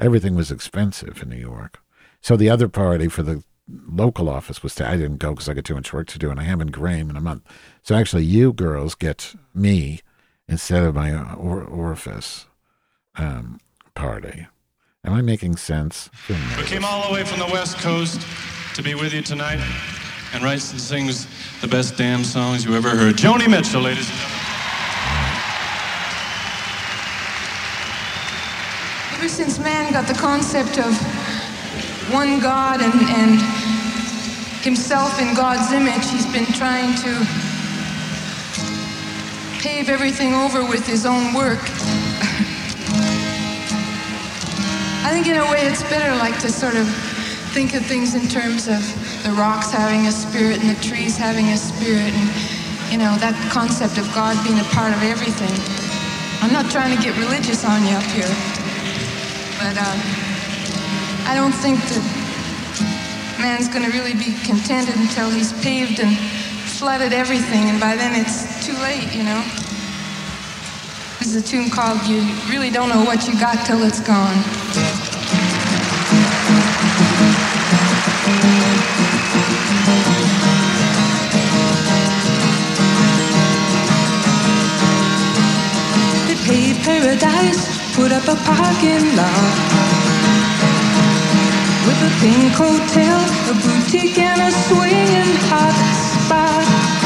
Everything was expensive in New York. So the other party for the local office was to, I didn't go because I got too much work to do and I haven't grum in a month. So actually, you girls get me instead of my or, orifice um, party. Am I making sense? We came all the way from the West Coast to be with you tonight and writes and sings the best damn songs you ever heard. Joni Mitchell, ladies and gentlemen. Ever since man got the concept of one God and, and himself in God's image, he's been trying to pave everything over with his own work. [LAUGHS] I think in a way it's better like to sort of think of things in terms of the rocks having a spirit and the trees having a spirit and you know that concept of God being a part of everything. I'm not trying to get religious on you up here. But uh, I don't think that man's going to really be contented until he's paved and flooded everything, and by then it's too late, you know. This is a tune called You Really Don't Know What You Got Till It's Gone. Paradise, put up a parking lot with a pink hotel, a boutique, and a swinging hot spot.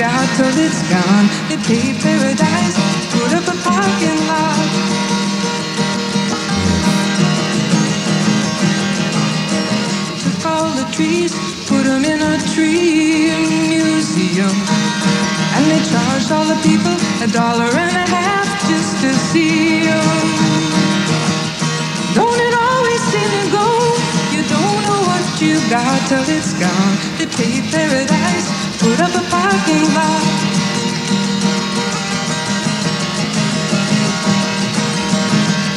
Got till it's gone. They paved paradise, put up a parking lot. Took all the trees, put them in a tree museum. And they charged all the people a dollar and a half just to see see 'em. Don't it always seem to go? You don't know what you got till it's gone. They paved paradise, put up a parking lot.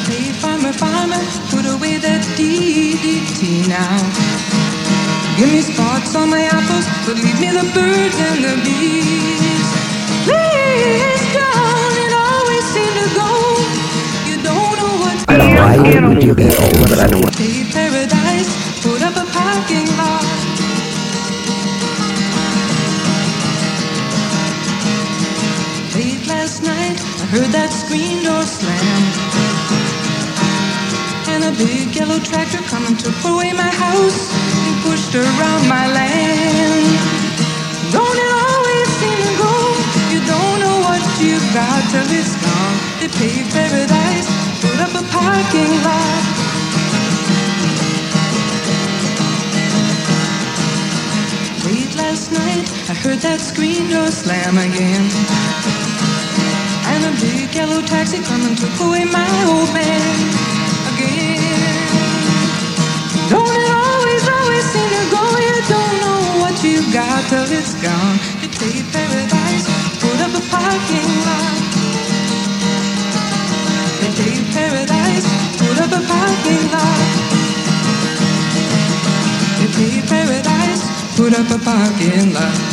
Hey, farmer, farmer, put away that DDT now. Give me spots on my apples, but leave me the birds and the bees. Please don't it always seem to go? You don't know what I don't why would you get old, but I don't want. Pay paradise, heard that screen door slam. And a big yellow tractor come and took away my house and pushed around my land. Don't it always seem to go? You don't know what you've got till it's gone. They paved paradise, put up a parking lot. Late last night, I heard that screen door slam again. Big yellow taxi come and took away my old man again. Don't it always, always seem to go? You don't know what you got till it's gone. They paved paradise, put up a parking lot. They paved paradise, put up a parking lot. They paved paradise, put up a parking lot.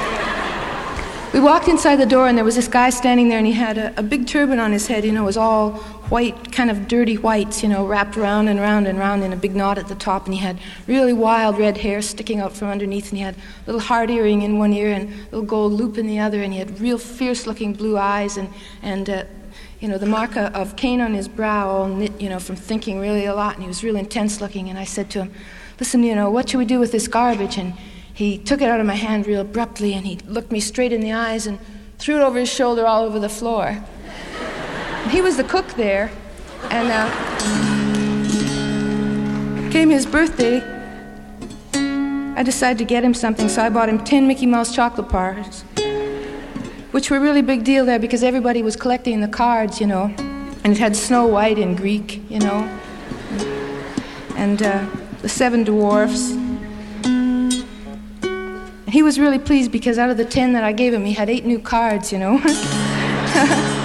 We walked inside the door, and there was this guy standing there, and he had a, a big turban on his head. You know, it was all white, kind of dirty whites, you know, wrapped round and round and round in a big knot at the top. And he had really wild red hair sticking out from underneath, and he had a little heart earring in one ear and a little gold loop in the other, and he had real fierce-looking blue eyes, and and uh, you know, the mark of Cain on his brow, all knit, you know, from thinking really a lot, and he was real intense-looking. And I said to him, "Listen, you know, what should we do with this garbage?" And he took it out of my hand real abruptly, and he looked me straight in the eyes and threw it over his shoulder all over the floor. He was the cook there, and uh, came his birthday. I decided to get him something, so I bought him 10 Mickey Mouse chocolate bars, which were a really big deal there because everybody was collecting the cards, you know, and it had Snow White in Greek, you know, and uh, the Seven Dwarfs. He was really pleased because out of the 10 that I gave him, he had eight new cards, you know. [LAUGHS]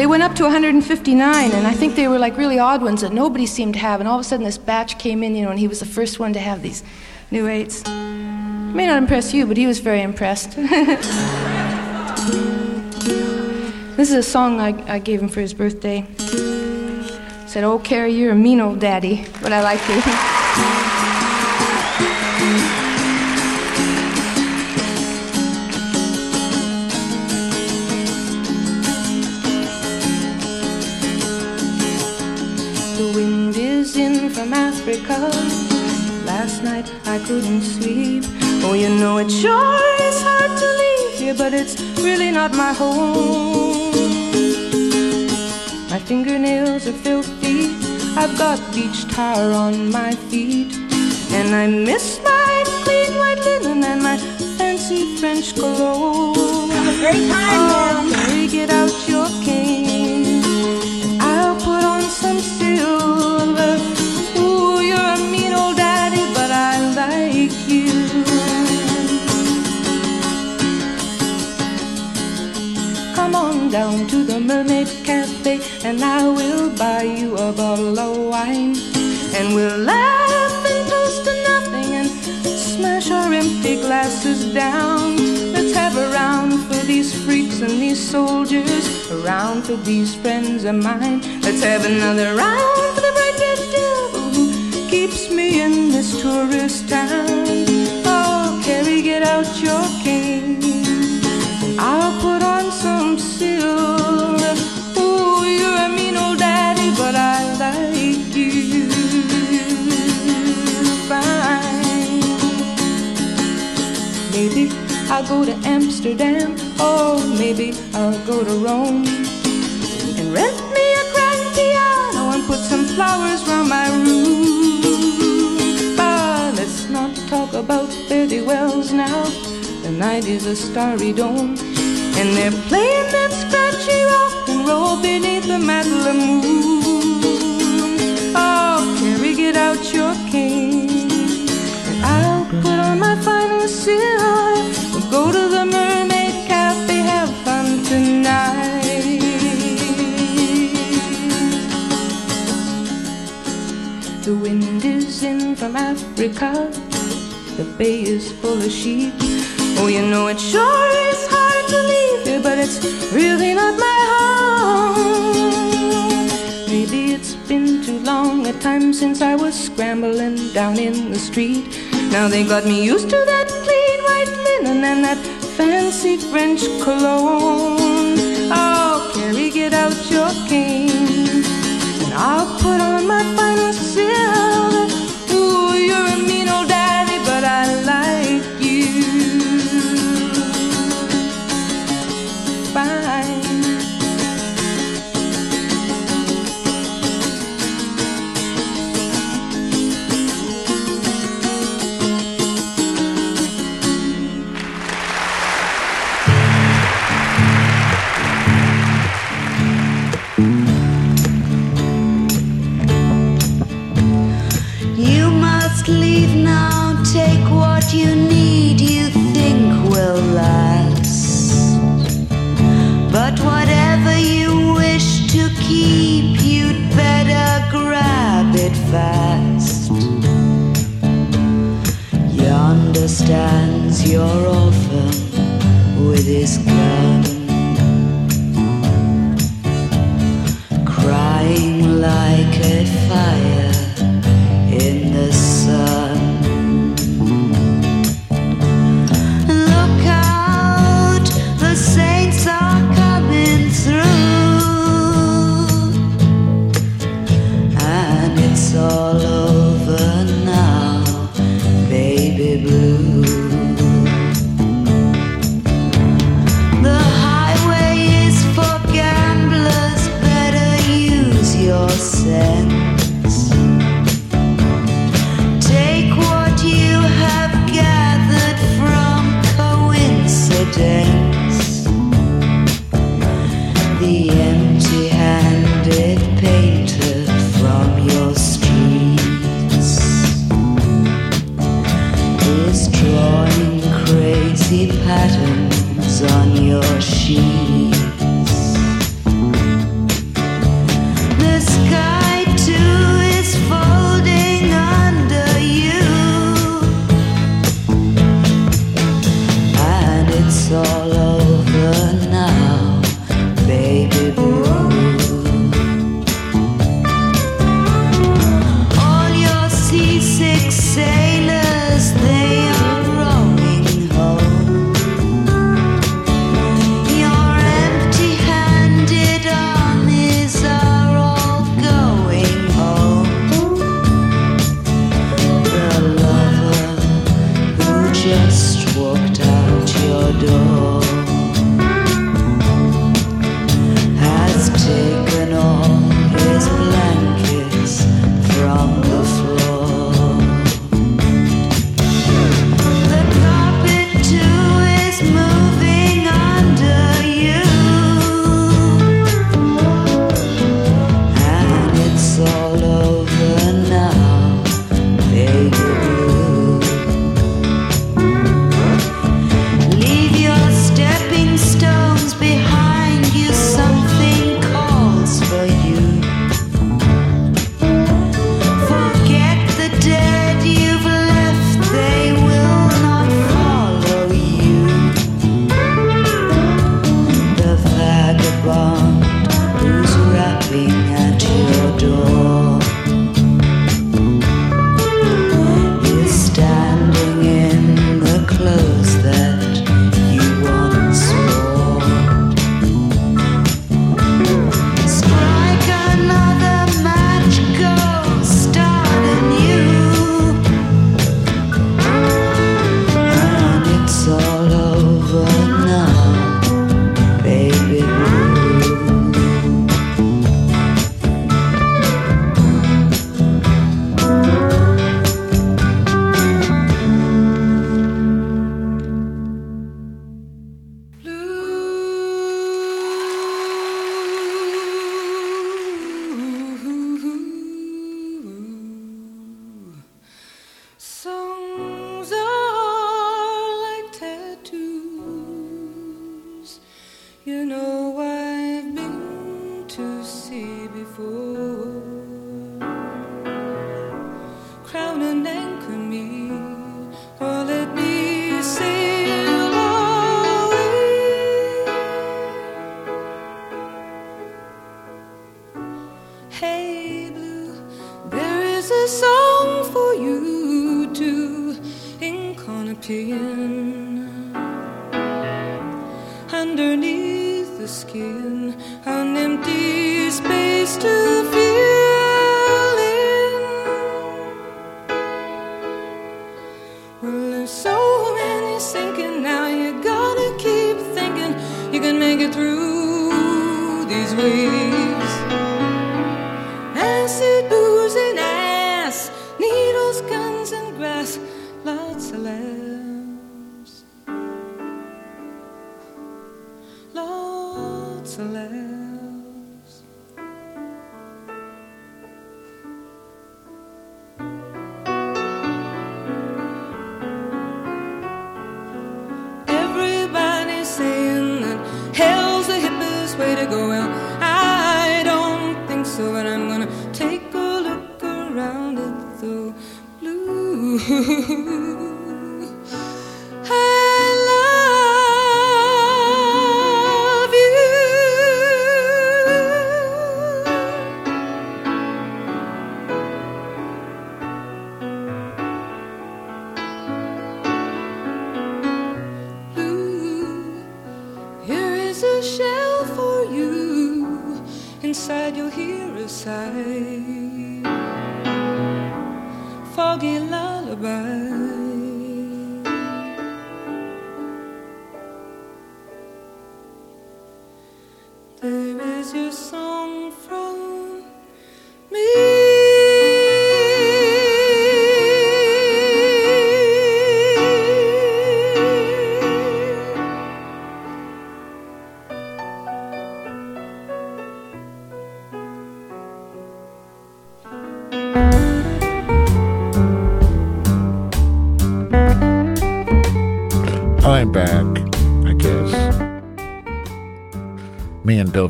They went up to 159, and I think they were like really odd ones that nobody seemed to have. And all of a sudden, this batch came in, you know, and he was the first one to have these new eights. May not impress you, but he was very impressed. [LAUGHS] this is a song I, I gave him for his birthday. Said, "Oh, Carey, you're a mean old daddy, but I like you." [LAUGHS] from Africa. Last night I couldn't sleep. Oh, you know it sure is hard to leave here, but it's really not my home. My fingernails are filthy. I've got beach tar on my feet. And I miss my clean white linen and my fancy French cologne. Have a Great time, oh, Mary, get out your cane. Mermaid Cafe, and I will buy you a bottle of wine. And we'll laugh and toast to nothing and smash our empty glasses down. Let's have a round for these freaks and these soldiers, a round for these friends of mine. Let's have another round for the bright red devil who keeps me in this tourist town. Oh, Carey, get out your cane. I'll put on some silver. I'll go to Amsterdam, or maybe I'll go to Rome and rent me a grand piano and put some flowers round my room. But ah, let's not talk about Betty Wells now. The night is a starry dome, and they're playing that scratchy rock and roll beneath the Matala moon. Oh, Carey, get out your cane, and I'll put on my finest silver. Go to the Mermaid Cafe, have fun tonight. The wind is in from Africa. The bay is full of sheep. Oh, you know it sure is hard to leave here, but it's really not my home. Maybe it's been too long a time since I was scrambling down in the street. Now they got me used to that white linen and that fancy French cologne. Oh, Carey, get out your cane. And I'll put on my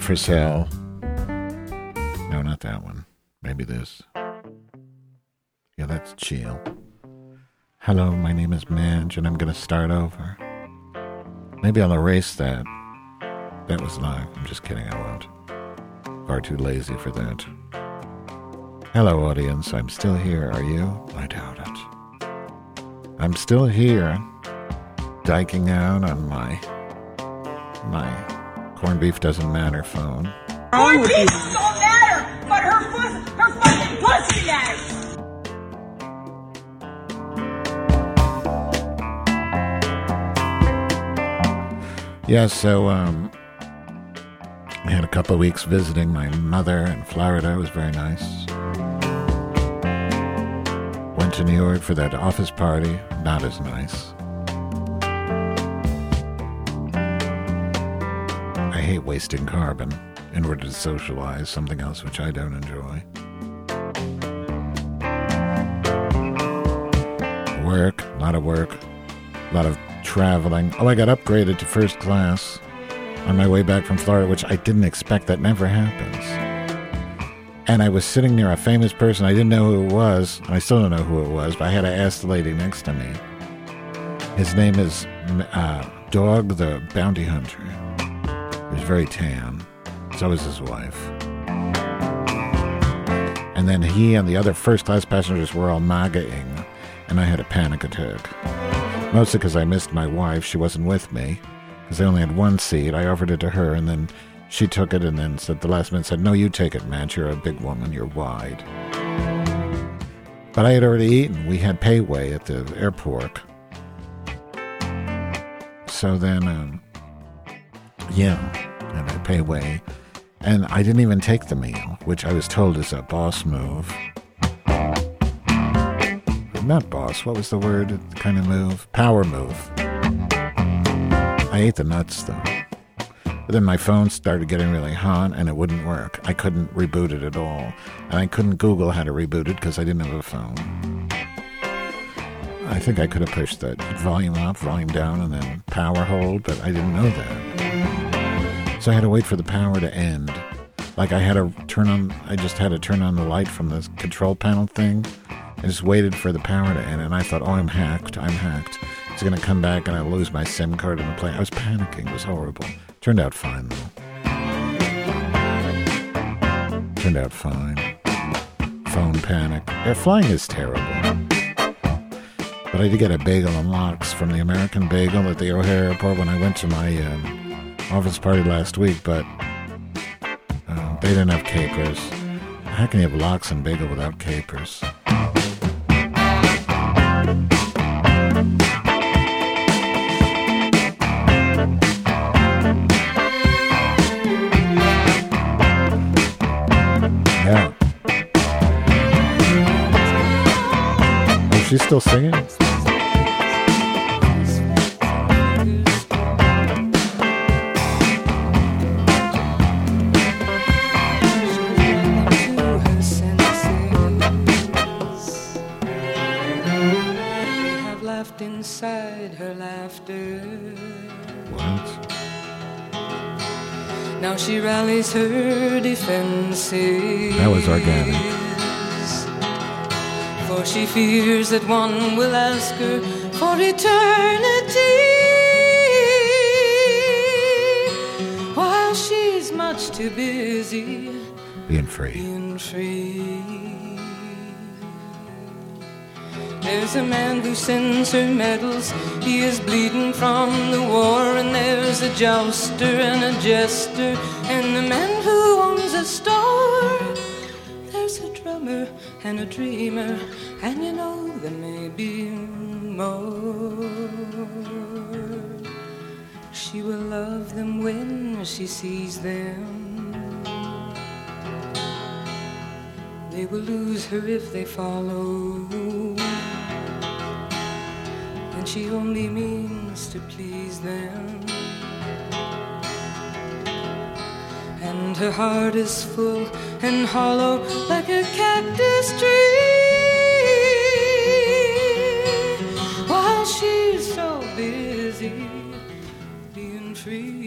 And Bill Frisell. No, not that one. Maybe this. Yeah, that's chill. Hello, my name is Madge, and I'm going to start over. Maybe I'll erase that. That was live. I'm just kidding, I won't. Far too lazy for that. Hello, audience. I'm still here. Are you? I doubt it. I'm still here, diking out on my my corned beef doesn't matter phone. Corned beef don't matter, but her puss, her fucking pussy matters. Yeah, so um, I had a couple weeks visiting my mother in Florida. It was very nice. Went to New York for that office party. Not as nice. Hate wasting carbon in order to socialize, something else which I don't enjoy. Work, a lot of work, a lot of traveling. Oh, I got upgraded to first class on my way back from Florida, which I didn't expect. That never happens. And I was sitting near a famous person. I didn't know who it was. and I still don't know who it was, but I had to ask the lady next to me. His name is uh, Dog the Bounty Hunter. Very tan. So was his wife. And then he and the other first class passengers were all MAGA-ing, and I had a panic attack. Mostly because I missed my wife. She wasn't with me because I only had one seat. I offered it to her, and then she took it, and then said the last minute said, "No, you take it, man. You're a big woman. You're wide." But I had already eaten. We had Pei Wei at the airport. So then, um, yeah, and I Pei Wei. and I didn't even take the meal, which I was told is a boss move. Not boss. What was the word? Kind of move. Power move. I ate the nuts though. But then my phone started getting really hot and it wouldn't work. I couldn't reboot it at all. And I couldn't Google how to reboot it because I didn't have a phone. I think I could have pushed the volume up, volume down, and then power hold, but I didn't know that. So I had to wait for the power to end. like I had to turn on. I just had to turn on the light from the control panel thing. I just waited for the power to end, and I thought, "Oh, I'm hacked. I'm hacked. It's gonna come back, and I lose my SIM card in the plane." I was panicking. It was horrible. Turned out fine though. Turned out fine. Phone panic. Yeah, flying is terrible. But I did get a bagel and lox from the American Bagel at the O'Hare Airport when I went to my um, office party last week, but uh, they didn't have capers. How can you have lox and bagel without capers? Yeah. Oh, she's still singing? She rallies her defenses. That was organic. For she fears that one will ask her for eternity. While she's much too busy Being free. being free. There's a man who sends her medals. He is bleeding from the war, and there's a jouster and a jester, and the man who owns a store. There's a drummer and a dreamer, and you know there may be more. She will love them when she sees them. They will lose her if they follow. She only means to please them. And her heart is full and hollow like a cactus tree. While she's so busy being free.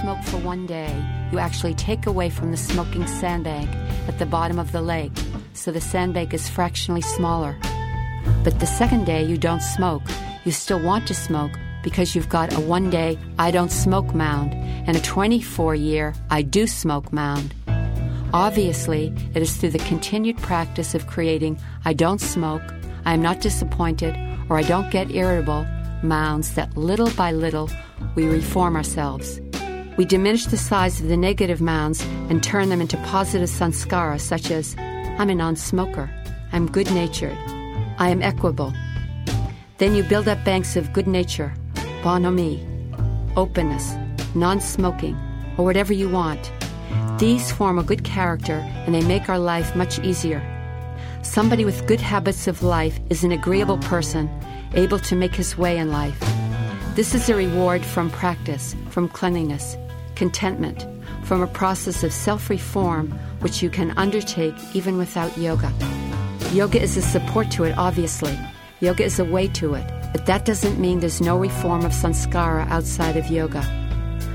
Smoke for one day, you actually take away from the smoking sandbank at the bottom of the lake, so the sandbank is fractionally smaller. But the second day you don't smoke, you still want to smoke because you've got a one day I don't smoke mound and a 24 year I do smoke mound. Obviously, it is through the continued practice of creating I don't smoke, I am not disappointed, or I don't get irritable mounds that little by little we reform ourselves. We diminish the size of the negative mounds and turn them into positive sanskara, such as I'm a non smoker, I'm good natured, I am equable. Then you build up banks of good nature, bonhomie, openness, non smoking, or whatever you want. These form a good character and they make our life much easier. Somebody with good habits of life is an agreeable person, able to make his way in life. This is a reward from practice, from cleanliness, contentment, from a process of self reform which you can undertake even without yoga. Yoga is a support to it, obviously. Yoga is a way to it, but that doesn't mean there's no reform of sanskara outside of yoga.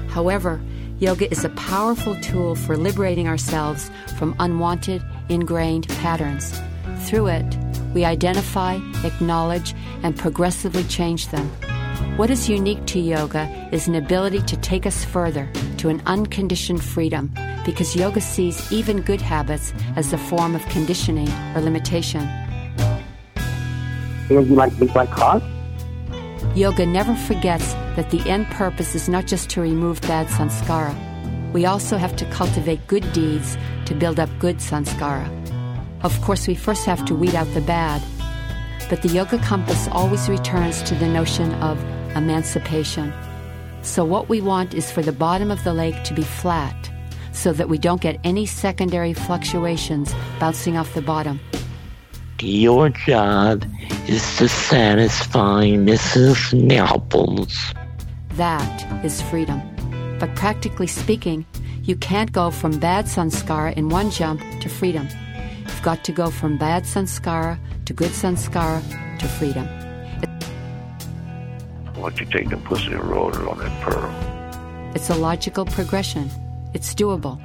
However, yoga is a powerful tool for liberating ourselves from unwanted, ingrained patterns. Through it, we identify, acknowledge, and progressively change them. What is unique to yoga is an ability to take us further to an unconditioned freedom because yoga sees even good habits as a form of conditioning or limitation. Because you like cars? Yoga never forgets that the end purpose is not just to remove bad sanskara. We also have to cultivate good deeds to build up good sanskara. Of course, we first have to weed out the bad, but the yoga compass always returns to the notion of emancipation. So, what we want is for the bottom of the lake to be flat so that we don't get any secondary fluctuations bouncing off the bottom. Your job is to satisfy Mrs. Nibbles. That is freedom. But practically speaking, you can't go from bad sanskara in one jump to freedom. You've got to go from bad sanskara to good sanskara to freedom. Why don't you take the pussy and roll it on that pearl? It's a logical progression. It's doable.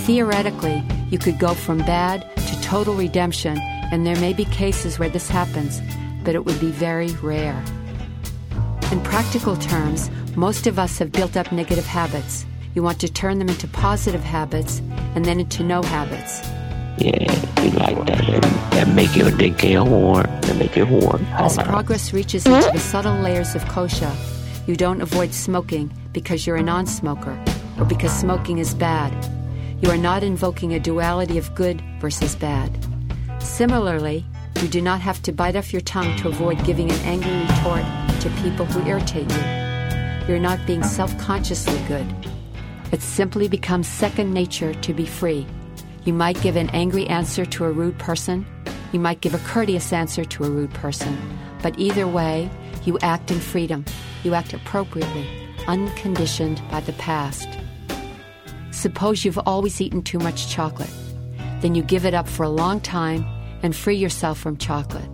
Theoretically, you could go from bad to total redemption, and there may be cases where this happens, but it would be very rare. In practical terms, most of us have built up negative habits. You want to turn them into positive habits and then into no habits. Yeah, you like that. That make your dick a whore. That make you a whore. As progress reaches into the subtle layers of kosha, you don't avoid smoking because you're a non smoker or because smoking is bad. You are not invoking a duality of good versus bad. Similarly, you do not have to bite off your tongue to avoid giving an angry retort to people who irritate you. You're not being self consciously good. It simply becomes second nature to be free. You might give an angry answer to a rude person. You might give a courteous answer to a rude person. But either way, you act in freedom. You act appropriately, unconditioned by the past. Suppose you've always eaten too much chocolate. Then you give it up for a long time and free yourself from chocolate.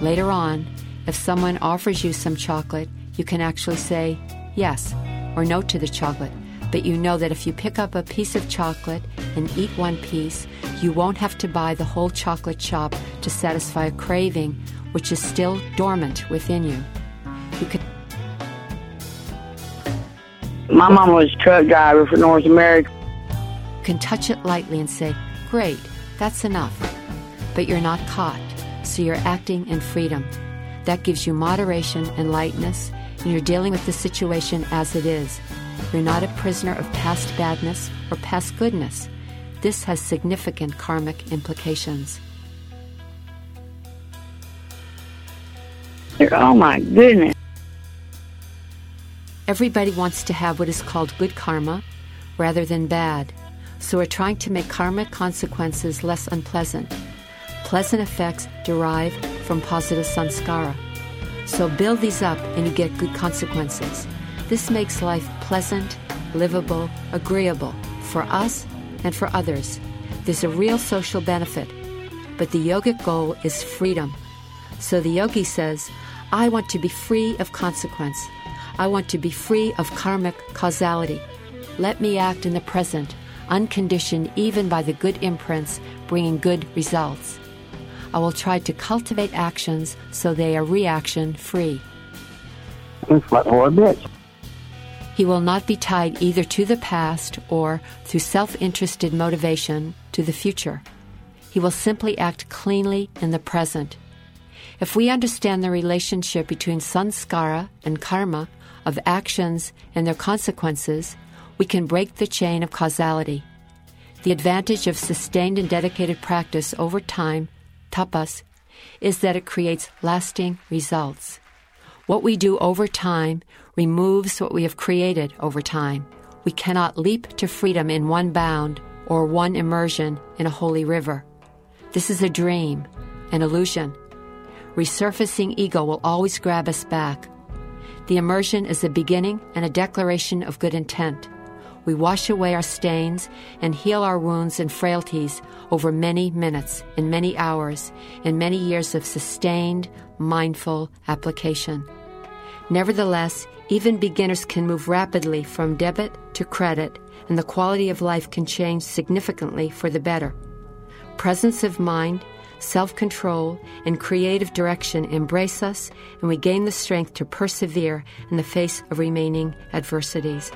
Later on, if someone offers you some chocolate, you can actually say yes or no to the chocolate. But you know that if you pick up a piece of chocolate and eat one piece, you won't have to buy the whole chocolate shop to satisfy a craving which is still dormant within you. You could My mom was a truck driver for North America. can touch it lightly and say, Great, that's enough. But you're not caught, so you're acting in freedom. That gives you moderation and lightness, and you're dealing with the situation as it is. You're not a prisoner of past badness or past goodness. This has significant karmic implications. Oh my goodness. Everybody wants to have what is called good karma rather than bad, so we're trying to make karmic consequences less unpleasant. Pleasant effects derive from positive sanskara. So build these up and you get good consequences. This makes life pleasant, livable, agreeable for us and for others. There's a real social benefit, but the yogic goal is freedom. So the yogi says, I want to be free of consequence. I want to be free of karmic causality. Let me act in the present, unconditioned even by the good imprints, bringing good results. I will try to cultivate actions so they are reaction free. It's like, oh, a bitch. He will not be tied either to the past or, through self interested motivation, to the future. He will simply act cleanly in the present. If we understand the relationship between sanskara and karma, of actions and their consequences, we can break the chain of causality. The advantage of sustained and dedicated practice over time, tapas, is that it creates lasting results. What we do over time removes what we have created over time. We cannot leap to freedom in one bound or one immersion in a holy river. This is a dream, an illusion. Resurfacing ego will always grab us back. The immersion is a beginning and a declaration of good intent. We wash away our stains and heal our wounds and frailties over many minutes, in many hours, in many years of sustained, mindful application. Nevertheless, even beginners can move rapidly from debit to credit, and the quality of life can change significantly for the better. Presence of mind, self control, and creative direction embrace us, and we gain the strength to persevere in the face of remaining adversities.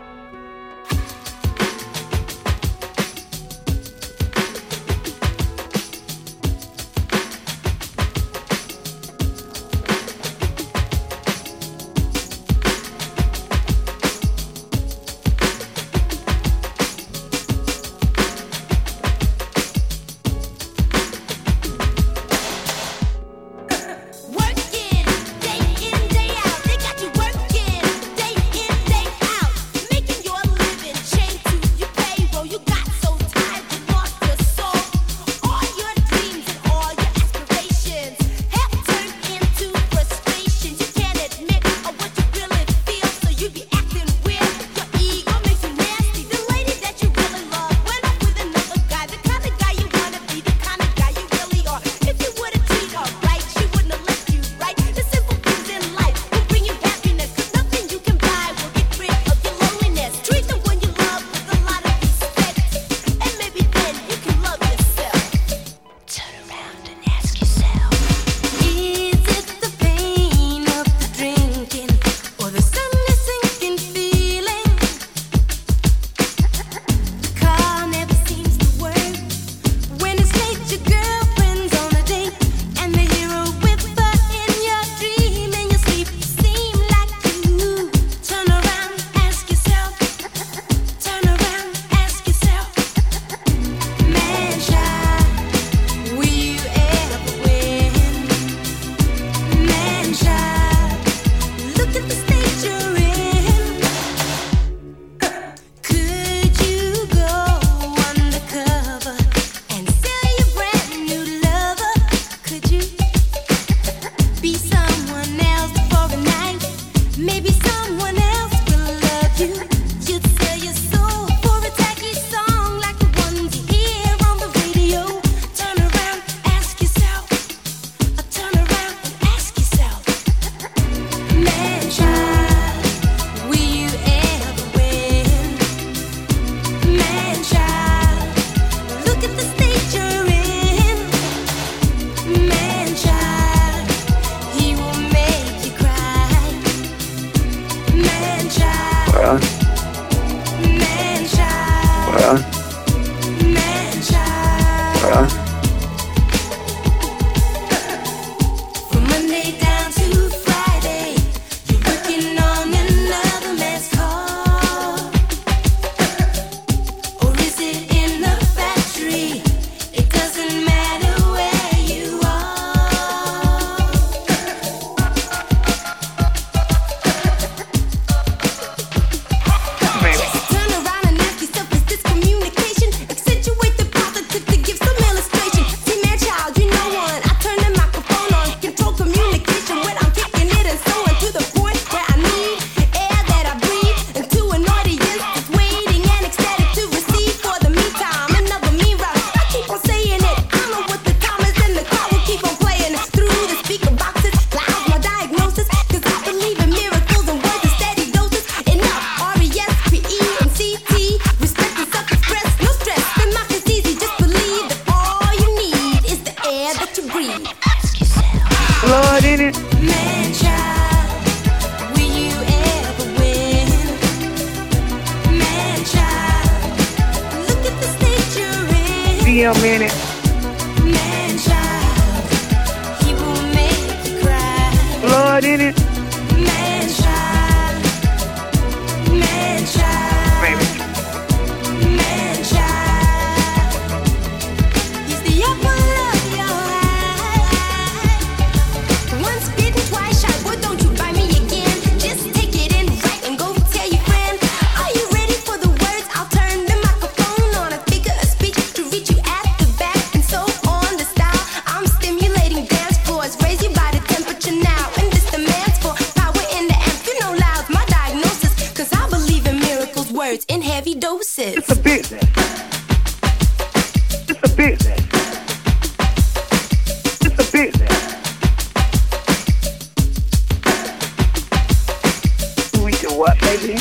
What, baby?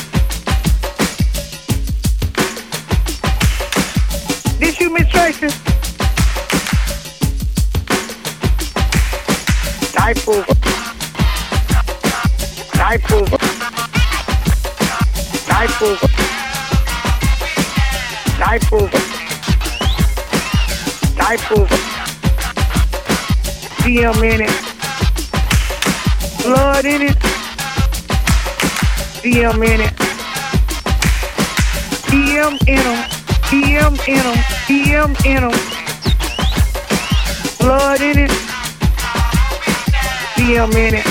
This you, Miss Tracy? Diaper. Diaper. Diaper. Diaper. Diaper. DM in it. Blood in it. DM in it. DM in them. DM in them. DM in them. Blood in it. DM in it.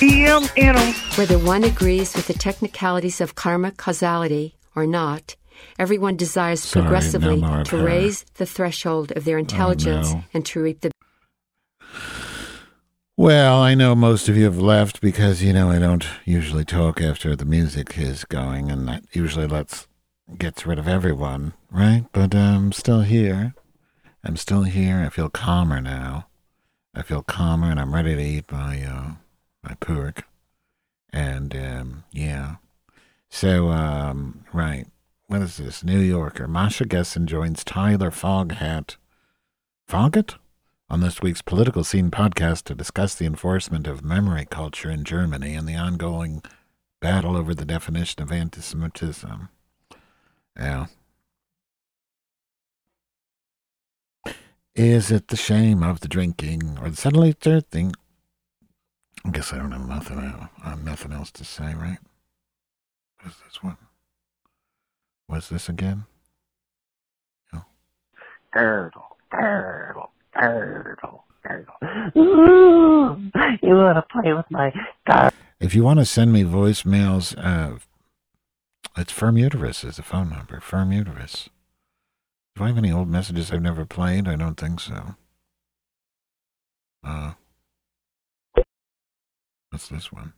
DM in them. Whether one agrees with the technicalities of karma causality or not, everyone desires Sorry, progressively more of to raise the threshold of their intelligence oh, no. and to reap the Well, I know most of you have left because, you know, I don't usually talk after the music is going, and that usually lets gets rid of everyone, right? But I'm still here. I'm still here. I feel calmer now. I feel calmer, and I'm ready to eat my uh, my pork. And um, yeah, so um, right. What is this? New Yorker. Masha Gessen joins Tyler Foggatt. Foghat? On this week's Political Scene podcast to discuss the enforcement of memory culture in Germany and the ongoing battle over the definition of anti Semitism. Yeah. Is it the shame of the drinking or the suddenly third thing? I guess I don't have nothing, uh, uh, nothing else to say, right? What's this one? Was this again? Turtle, turtle, turtle, turtle. Ooh, you wanna play with my car? If you want to send me voicemails, uh, it's Firm Uterus is the phone number. Firm Uterus. Do I have any old messages I've never played? I don't think so. Uh, what's this one?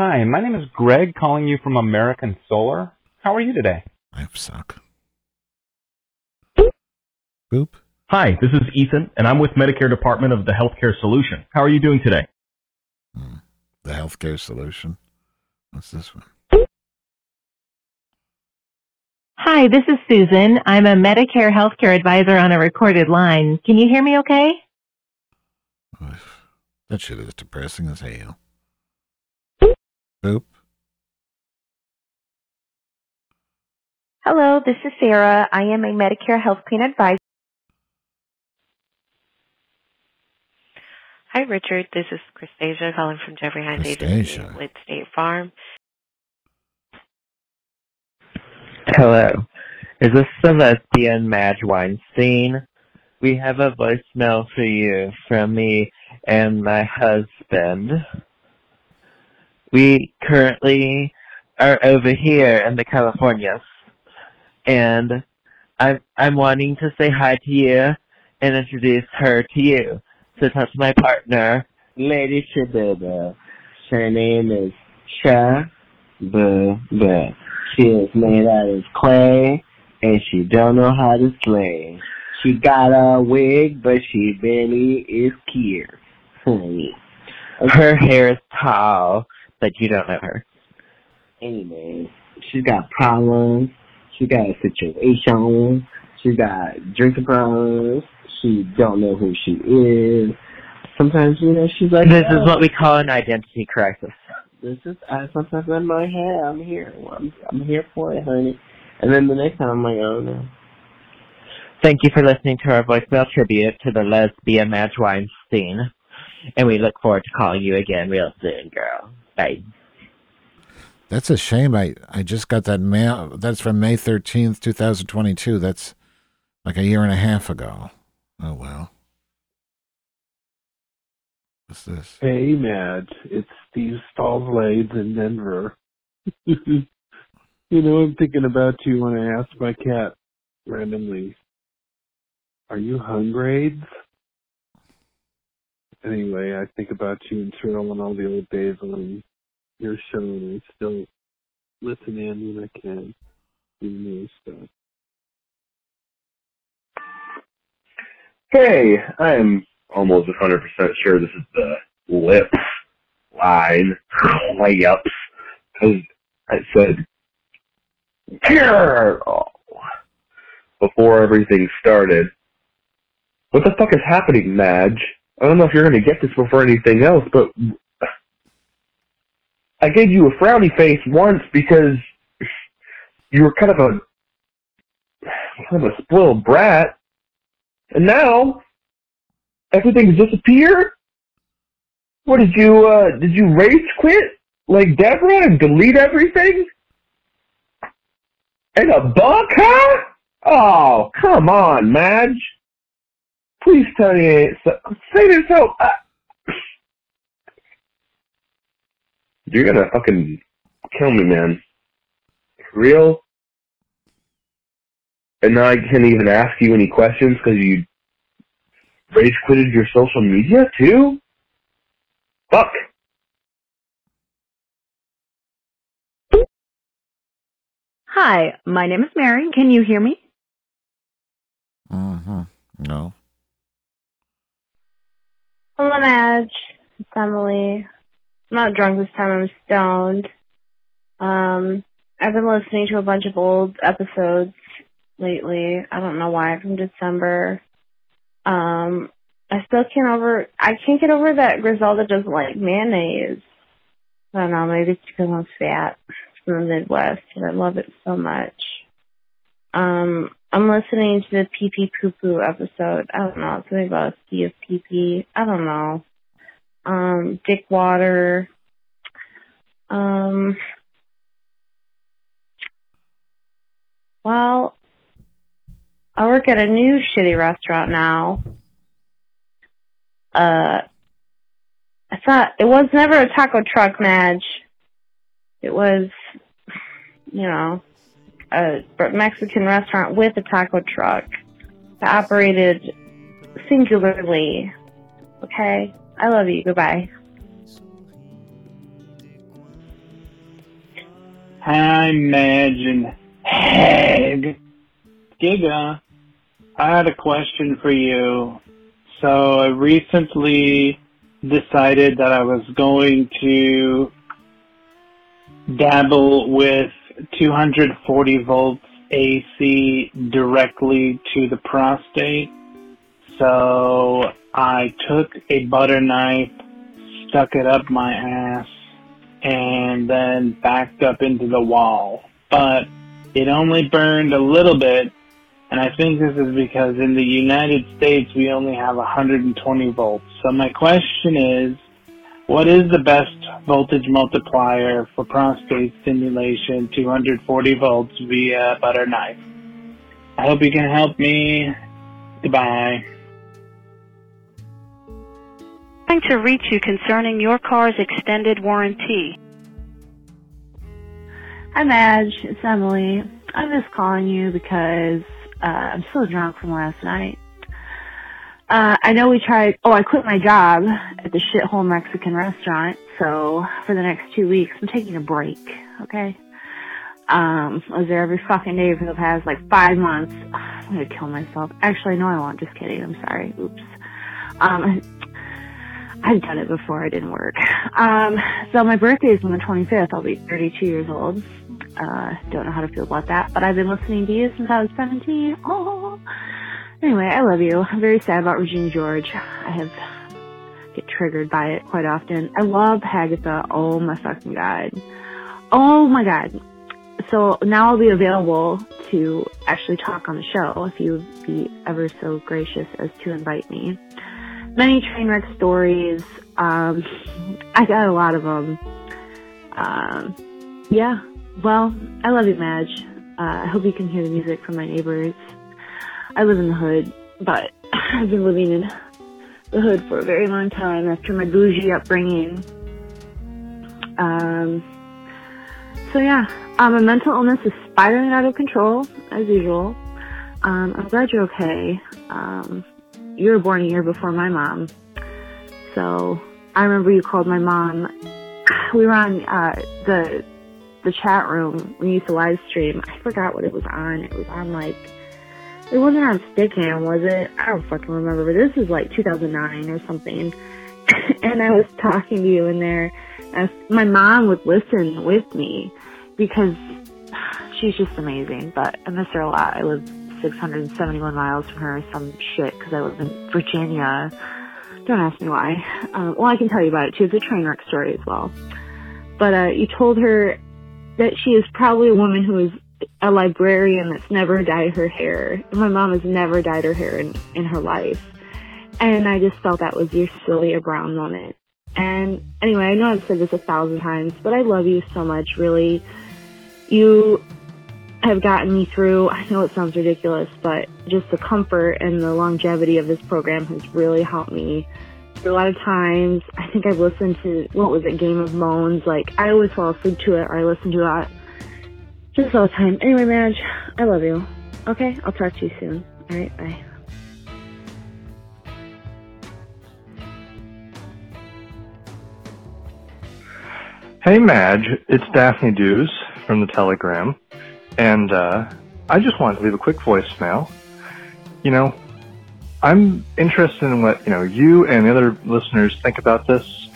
Hi, my name is Greg calling you from American Solar. How are you today? I suck. Boop. Hi, this is Ethan, and I'm with Medicare Department of the Healthcare Solution. How are you doing today? Hmm, the healthcare solution. What's this one? Hi, this is Susan. I'm a Medicare healthcare advisor on a recorded line. Can you hear me okay? That shit is depressing as hell. Boop. Hello, this is Sarah. I am a Medicare health plan advisor. Hi, Richard. This is Christasia calling from Jeffrey Hines Agency Christasia. with State Farm. Hello. Is this the lesbian Madge Weinstein? We have a voicemail for you from me and my husband. We currently are over here in the Californias, and I'm I'm wanting to say hi to you and introduce her to you. So talk my partner, Lady Shabuba. Her name is Sha Boo Boo. She is made out of clay, and she don't know how to slay. She got a wig, but she barely is. Honey. Her hair is tall, but you don't know her. Anyway, she's got problems. She got a situation. She got drinking problems. She don't know who she is. Sometimes, you know, she's like, This is "Oh, what we call an identity crisis. this is I sometimes in my head. I'm here. I'm I'm here for it, honey. And then the next time I'm like, oh no. Thank you for listening to our voicemail tribute to the lesbian Madge Weinstein. And we look forward to calling you again real soon, girl. Bye. That's a shame. I, I just got that mail. That's from May 13th, 2022. That's like a year and a half ago. Oh, well. What's this? Hey, Madge, it's Steve Stallblades in Denver. [LAUGHS] you know, I'm thinking about you when I asked my cat randomly, Are you Hungrades? Anyway, I think about you and Cheryl and all the old days on your show, and I still listen in when I can. Do new stuff. Hey, I am almost 100% sure this is the lips line. Layups. Because I said, Girl! Before everything started. What the fuck is happening, Madge? I don't know if you're going to get this before anything else, but I gave you a frowny face once because you were kind of a kind of a spoiled brat, and now everything's disappeared. What did you uh did you rage quit like Deborah and delete everything? And a buck, huh? Oh, come on, Madge. Please tell me so. Say this so. Uh, you're gonna fucking kill me, man. Real? And now I can't even ask you any questions because you rage quitted your social media too? Fuck. Hi, my name is Mary. Can you hear me? Mm-hmm. No. Hello, Madge. It's Emily. I'm not drunk this time. I'm stoned. Um, I've been listening to a bunch of old episodes lately. I don't know why from December. Um, I still can't over. I can't get over that Griselda doesn't like mayonnaise. I don't know. Maybe it's because I'm fat from the Midwest and I love it so much. Um, I'm listening to the pee pee poo poo episode. I don't know. Something about a sea of pee pee. I don't know. Um, Dick Water. Um, well, I work at a new shitty restaurant now. Uh, I thought it was never a taco truck, Madge. It was, you know, a Mexican restaurant with a taco truck that operated singularly. Okay? I love you. Goodbye. Hi, Madge and Hag. Giga, I had a question for you. So I recently decided that I was going to dabble with 240 volts AC directly to the prostate. So I took a butter knife, stuck it up my ass, and then backed up into the wall. But it only burned a little bit, and I think this is because in the United States we only have 120 volts. So my question is, what is the best voltage multiplier for prostate stimulation 240 volts via butter knife? I hope you can help me. Goodbye. Trying to reach you concerning your car's extended warranty. Hi, Madge. It's Emily. I'm just calling you because uh, I'm still drunk from last night. Uh, I know we tried. Oh, I quit my job at the shithole Mexican restaurant. So for the next two weeks, I'm taking a break. Okay. Um, I was there every fucking day for the past like five months. [SIGHS] I'm gonna kill myself. Actually, no, I won't. Just kidding. I'm sorry. Oops. Um, I've done it before. It didn't work. Um, so my birthday is on the 25th. I'll be 32 years old. Uh, don't know how to feel about that, but I've been listening to you since I was 17. [LAUGHS] Oh. Anyway, I love you. I'm very sad about Regina George. I have get triggered by it quite often. I love Hagatha. Oh my fucking god. Oh my god. So now I'll be available to actually talk on the show if you would be ever so gracious as to invite me. Many train wreck stories. Um, I got a lot of them. Um, yeah. Well, I love you, Madge. Uh, I hope you can hear the music from my neighbors. I live in the hood, but [SIGHS] I've been living in the hood for a very long time after my bougie upbringing. Um, so yeah, um, my mental illness is spiraling out of control as usual. Um, I'm glad you're okay. Um, you were born a year before my mom, so I remember you called my mom. [SIGHS] We were on uh, the the chat room. We used to live stream. I forgot what it was on. It was on like it wasn't on Stickam, was it? I don't fucking remember, but this is like 2009 or something. [LAUGHS] and I was talking to you in there. My mom would listen with me because [SIGHS] she's just amazing. But I miss her a lot. I live 671 miles from her, some shit, because I live in Virginia. Don't ask me why. Um, well, I can tell you about it too. It's a train wreck story as well. But uh, you told her that she is probably a woman who is a librarian that's never dyed her hair. My mom has never dyed her hair in, in her life. And I just felt that was your Sylvia Browne moment. And anyway, I know I've said this a thousand times, but I love you so much, really. You have gotten me through, I know it sounds ridiculous, but just the comfort and the longevity of this program has really helped me a lot of times. I think I've listened to, what was it, Game of Moans? Like, I always fall asleep to it, or I listen to it just all the time. Anyway, Madge, I love you. Okay, I'll talk to you soon. Alright, bye. Hey Madge, it's Daphne Dews from the Telegram, and uh, I just wanted to leave a quick voicemail. You know, I'm interested in what you know you and the other listeners think about this,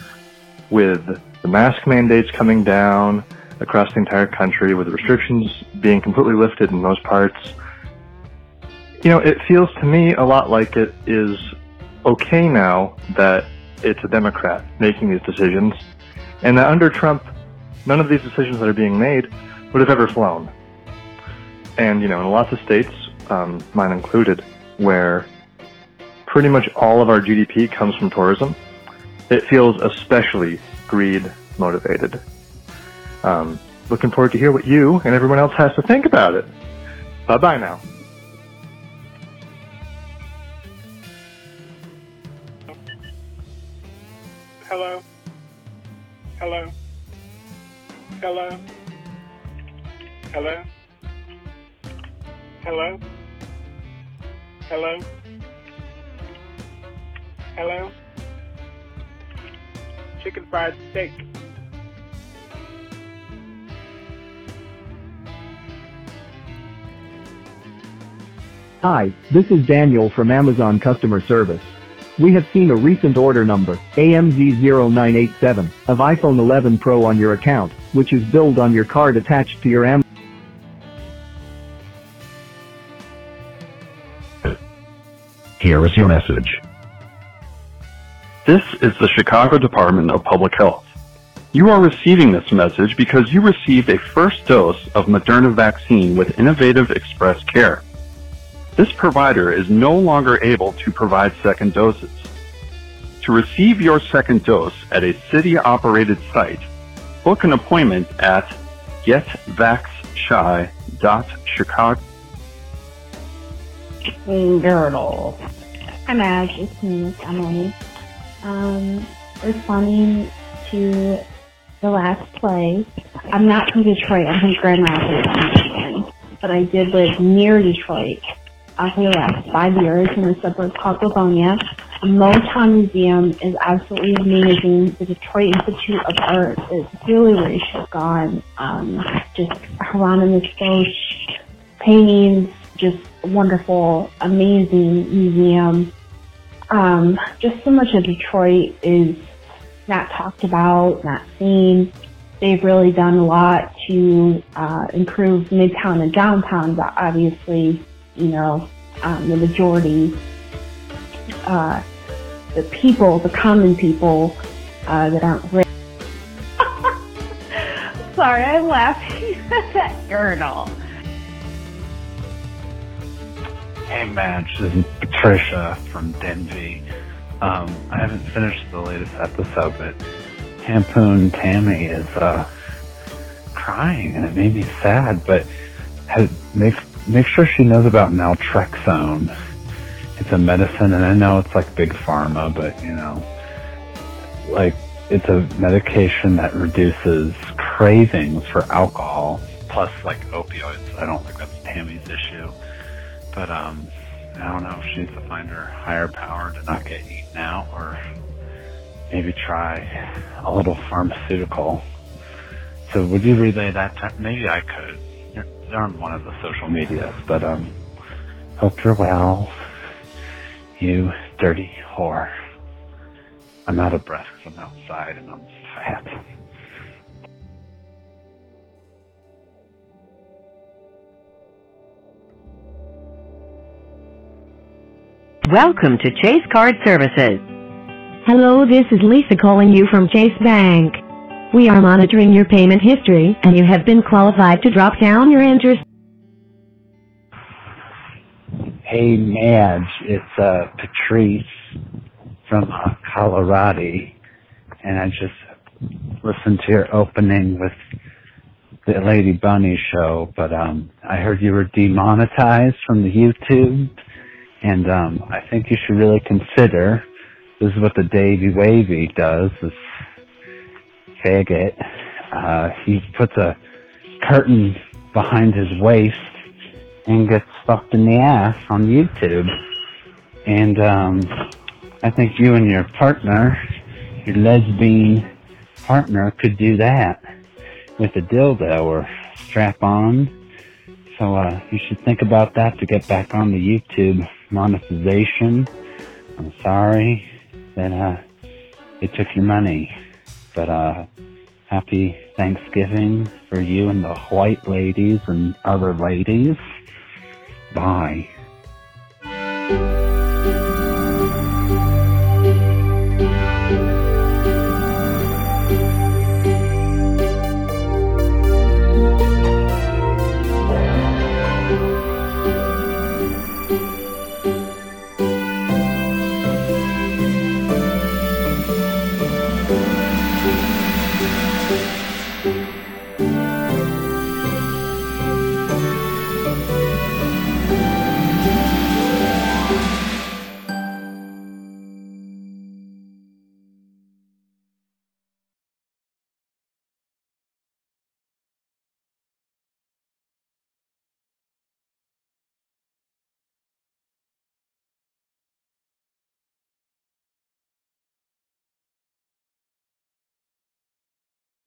with the mask mandates coming down across the entire country, with the restrictions being completely lifted in most parts. You know, it feels to me a lot like it is okay now that it's a Democrat making these decisions, and that under Trump, none of these decisions that are being made would have ever flown. And, you know, in lots of states, um, mine included, where pretty much all of our GDP comes from tourism, it feels especially greed motivated. Um, looking forward to hear what you and everyone else has to think about it. Bye bye now. Hello. Hello. Hello. Hello. Hello? Hello? Hello? Chicken fried steak. Hi, this is Daniel from Amazon Customer Service. We have seen a recent order number, AMZ0987, of iPhone 11 Pro on your account, which is billed on your card attached to your Amazon Here is your message. This is the Chicago Department of Public Health. You are receiving this message because you received a first dose of Moderna vaccine with Innovative Express Care. This provider is no longer able to provide second doses. To receive your second dose at a city-operated site, book an appointment at getvaxshy.chicago. Girdle. Hi, Madge. It's me, Emily. Um, responding to the last play. I'm not from Detroit. I'm from Grand Rapids. But I did live near Detroit uh, for the last five years in the suburb called Livonia. The Motown Museum is absolutely amazing. The Detroit Institute of Art is really where you should gone. Um, just Hieronymus Bosch paintings, just wonderful, amazing museum. Um, just so much of Detroit is not talked about, not seen. They've really done a lot to uh, improve Midtown and downtown, but obviously, you know, um, the majority, uh, the people, the common people uh, that aren't rich. [LAUGHS] Sorry, I'm laughing at that girdle. Hey, Madge, this is Patricia from Denby. Um, I haven't finished the latest episode, but Hampoon Tammy is uh, crying, and it made me sad. But has, make make sure she knows about naltrexone. It's a medicine, and I know it's like big pharma, but you know, like it's a medication that reduces cravings for alcohol, plus like opioids. I don't think that's Tammy's issue. But um, I don't know if she needs to find her higher power to not get eaten out, or maybe try a little pharmaceutical. So would you relay that? To, maybe I could. You're, you're on one of the social medias, but um, hope you're well. You dirty whore. I'm out of breath because I'm outside and I'm fat. Welcome to Chase Card Services. Hello, this is Lisa calling you from Chase Bank. We are monitoring your payment history, and you have been qualified to drop down your interest. Hey, Madge, it's uh, Patrice from uh, Colorado, and I just listened to your opening with the Lady Bunny show, but um, I heard you were demonetized from the YouTube, and um, I think you should really consider. This is what the Davey Wavey does. This faggot. Uh, he puts a curtain behind his waist and gets fucked in the ass on YouTube. And um, I think you and your partner, your lesbian partner, could do that with a dildo or strap on. So uh, you should think about that to get back on the YouTube monetization. I'm sorry that uh, it took your money, but uh, happy Thanksgiving for you and the white ladies and other ladies. Bye.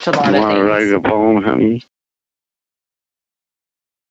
You want to write a poem, honey?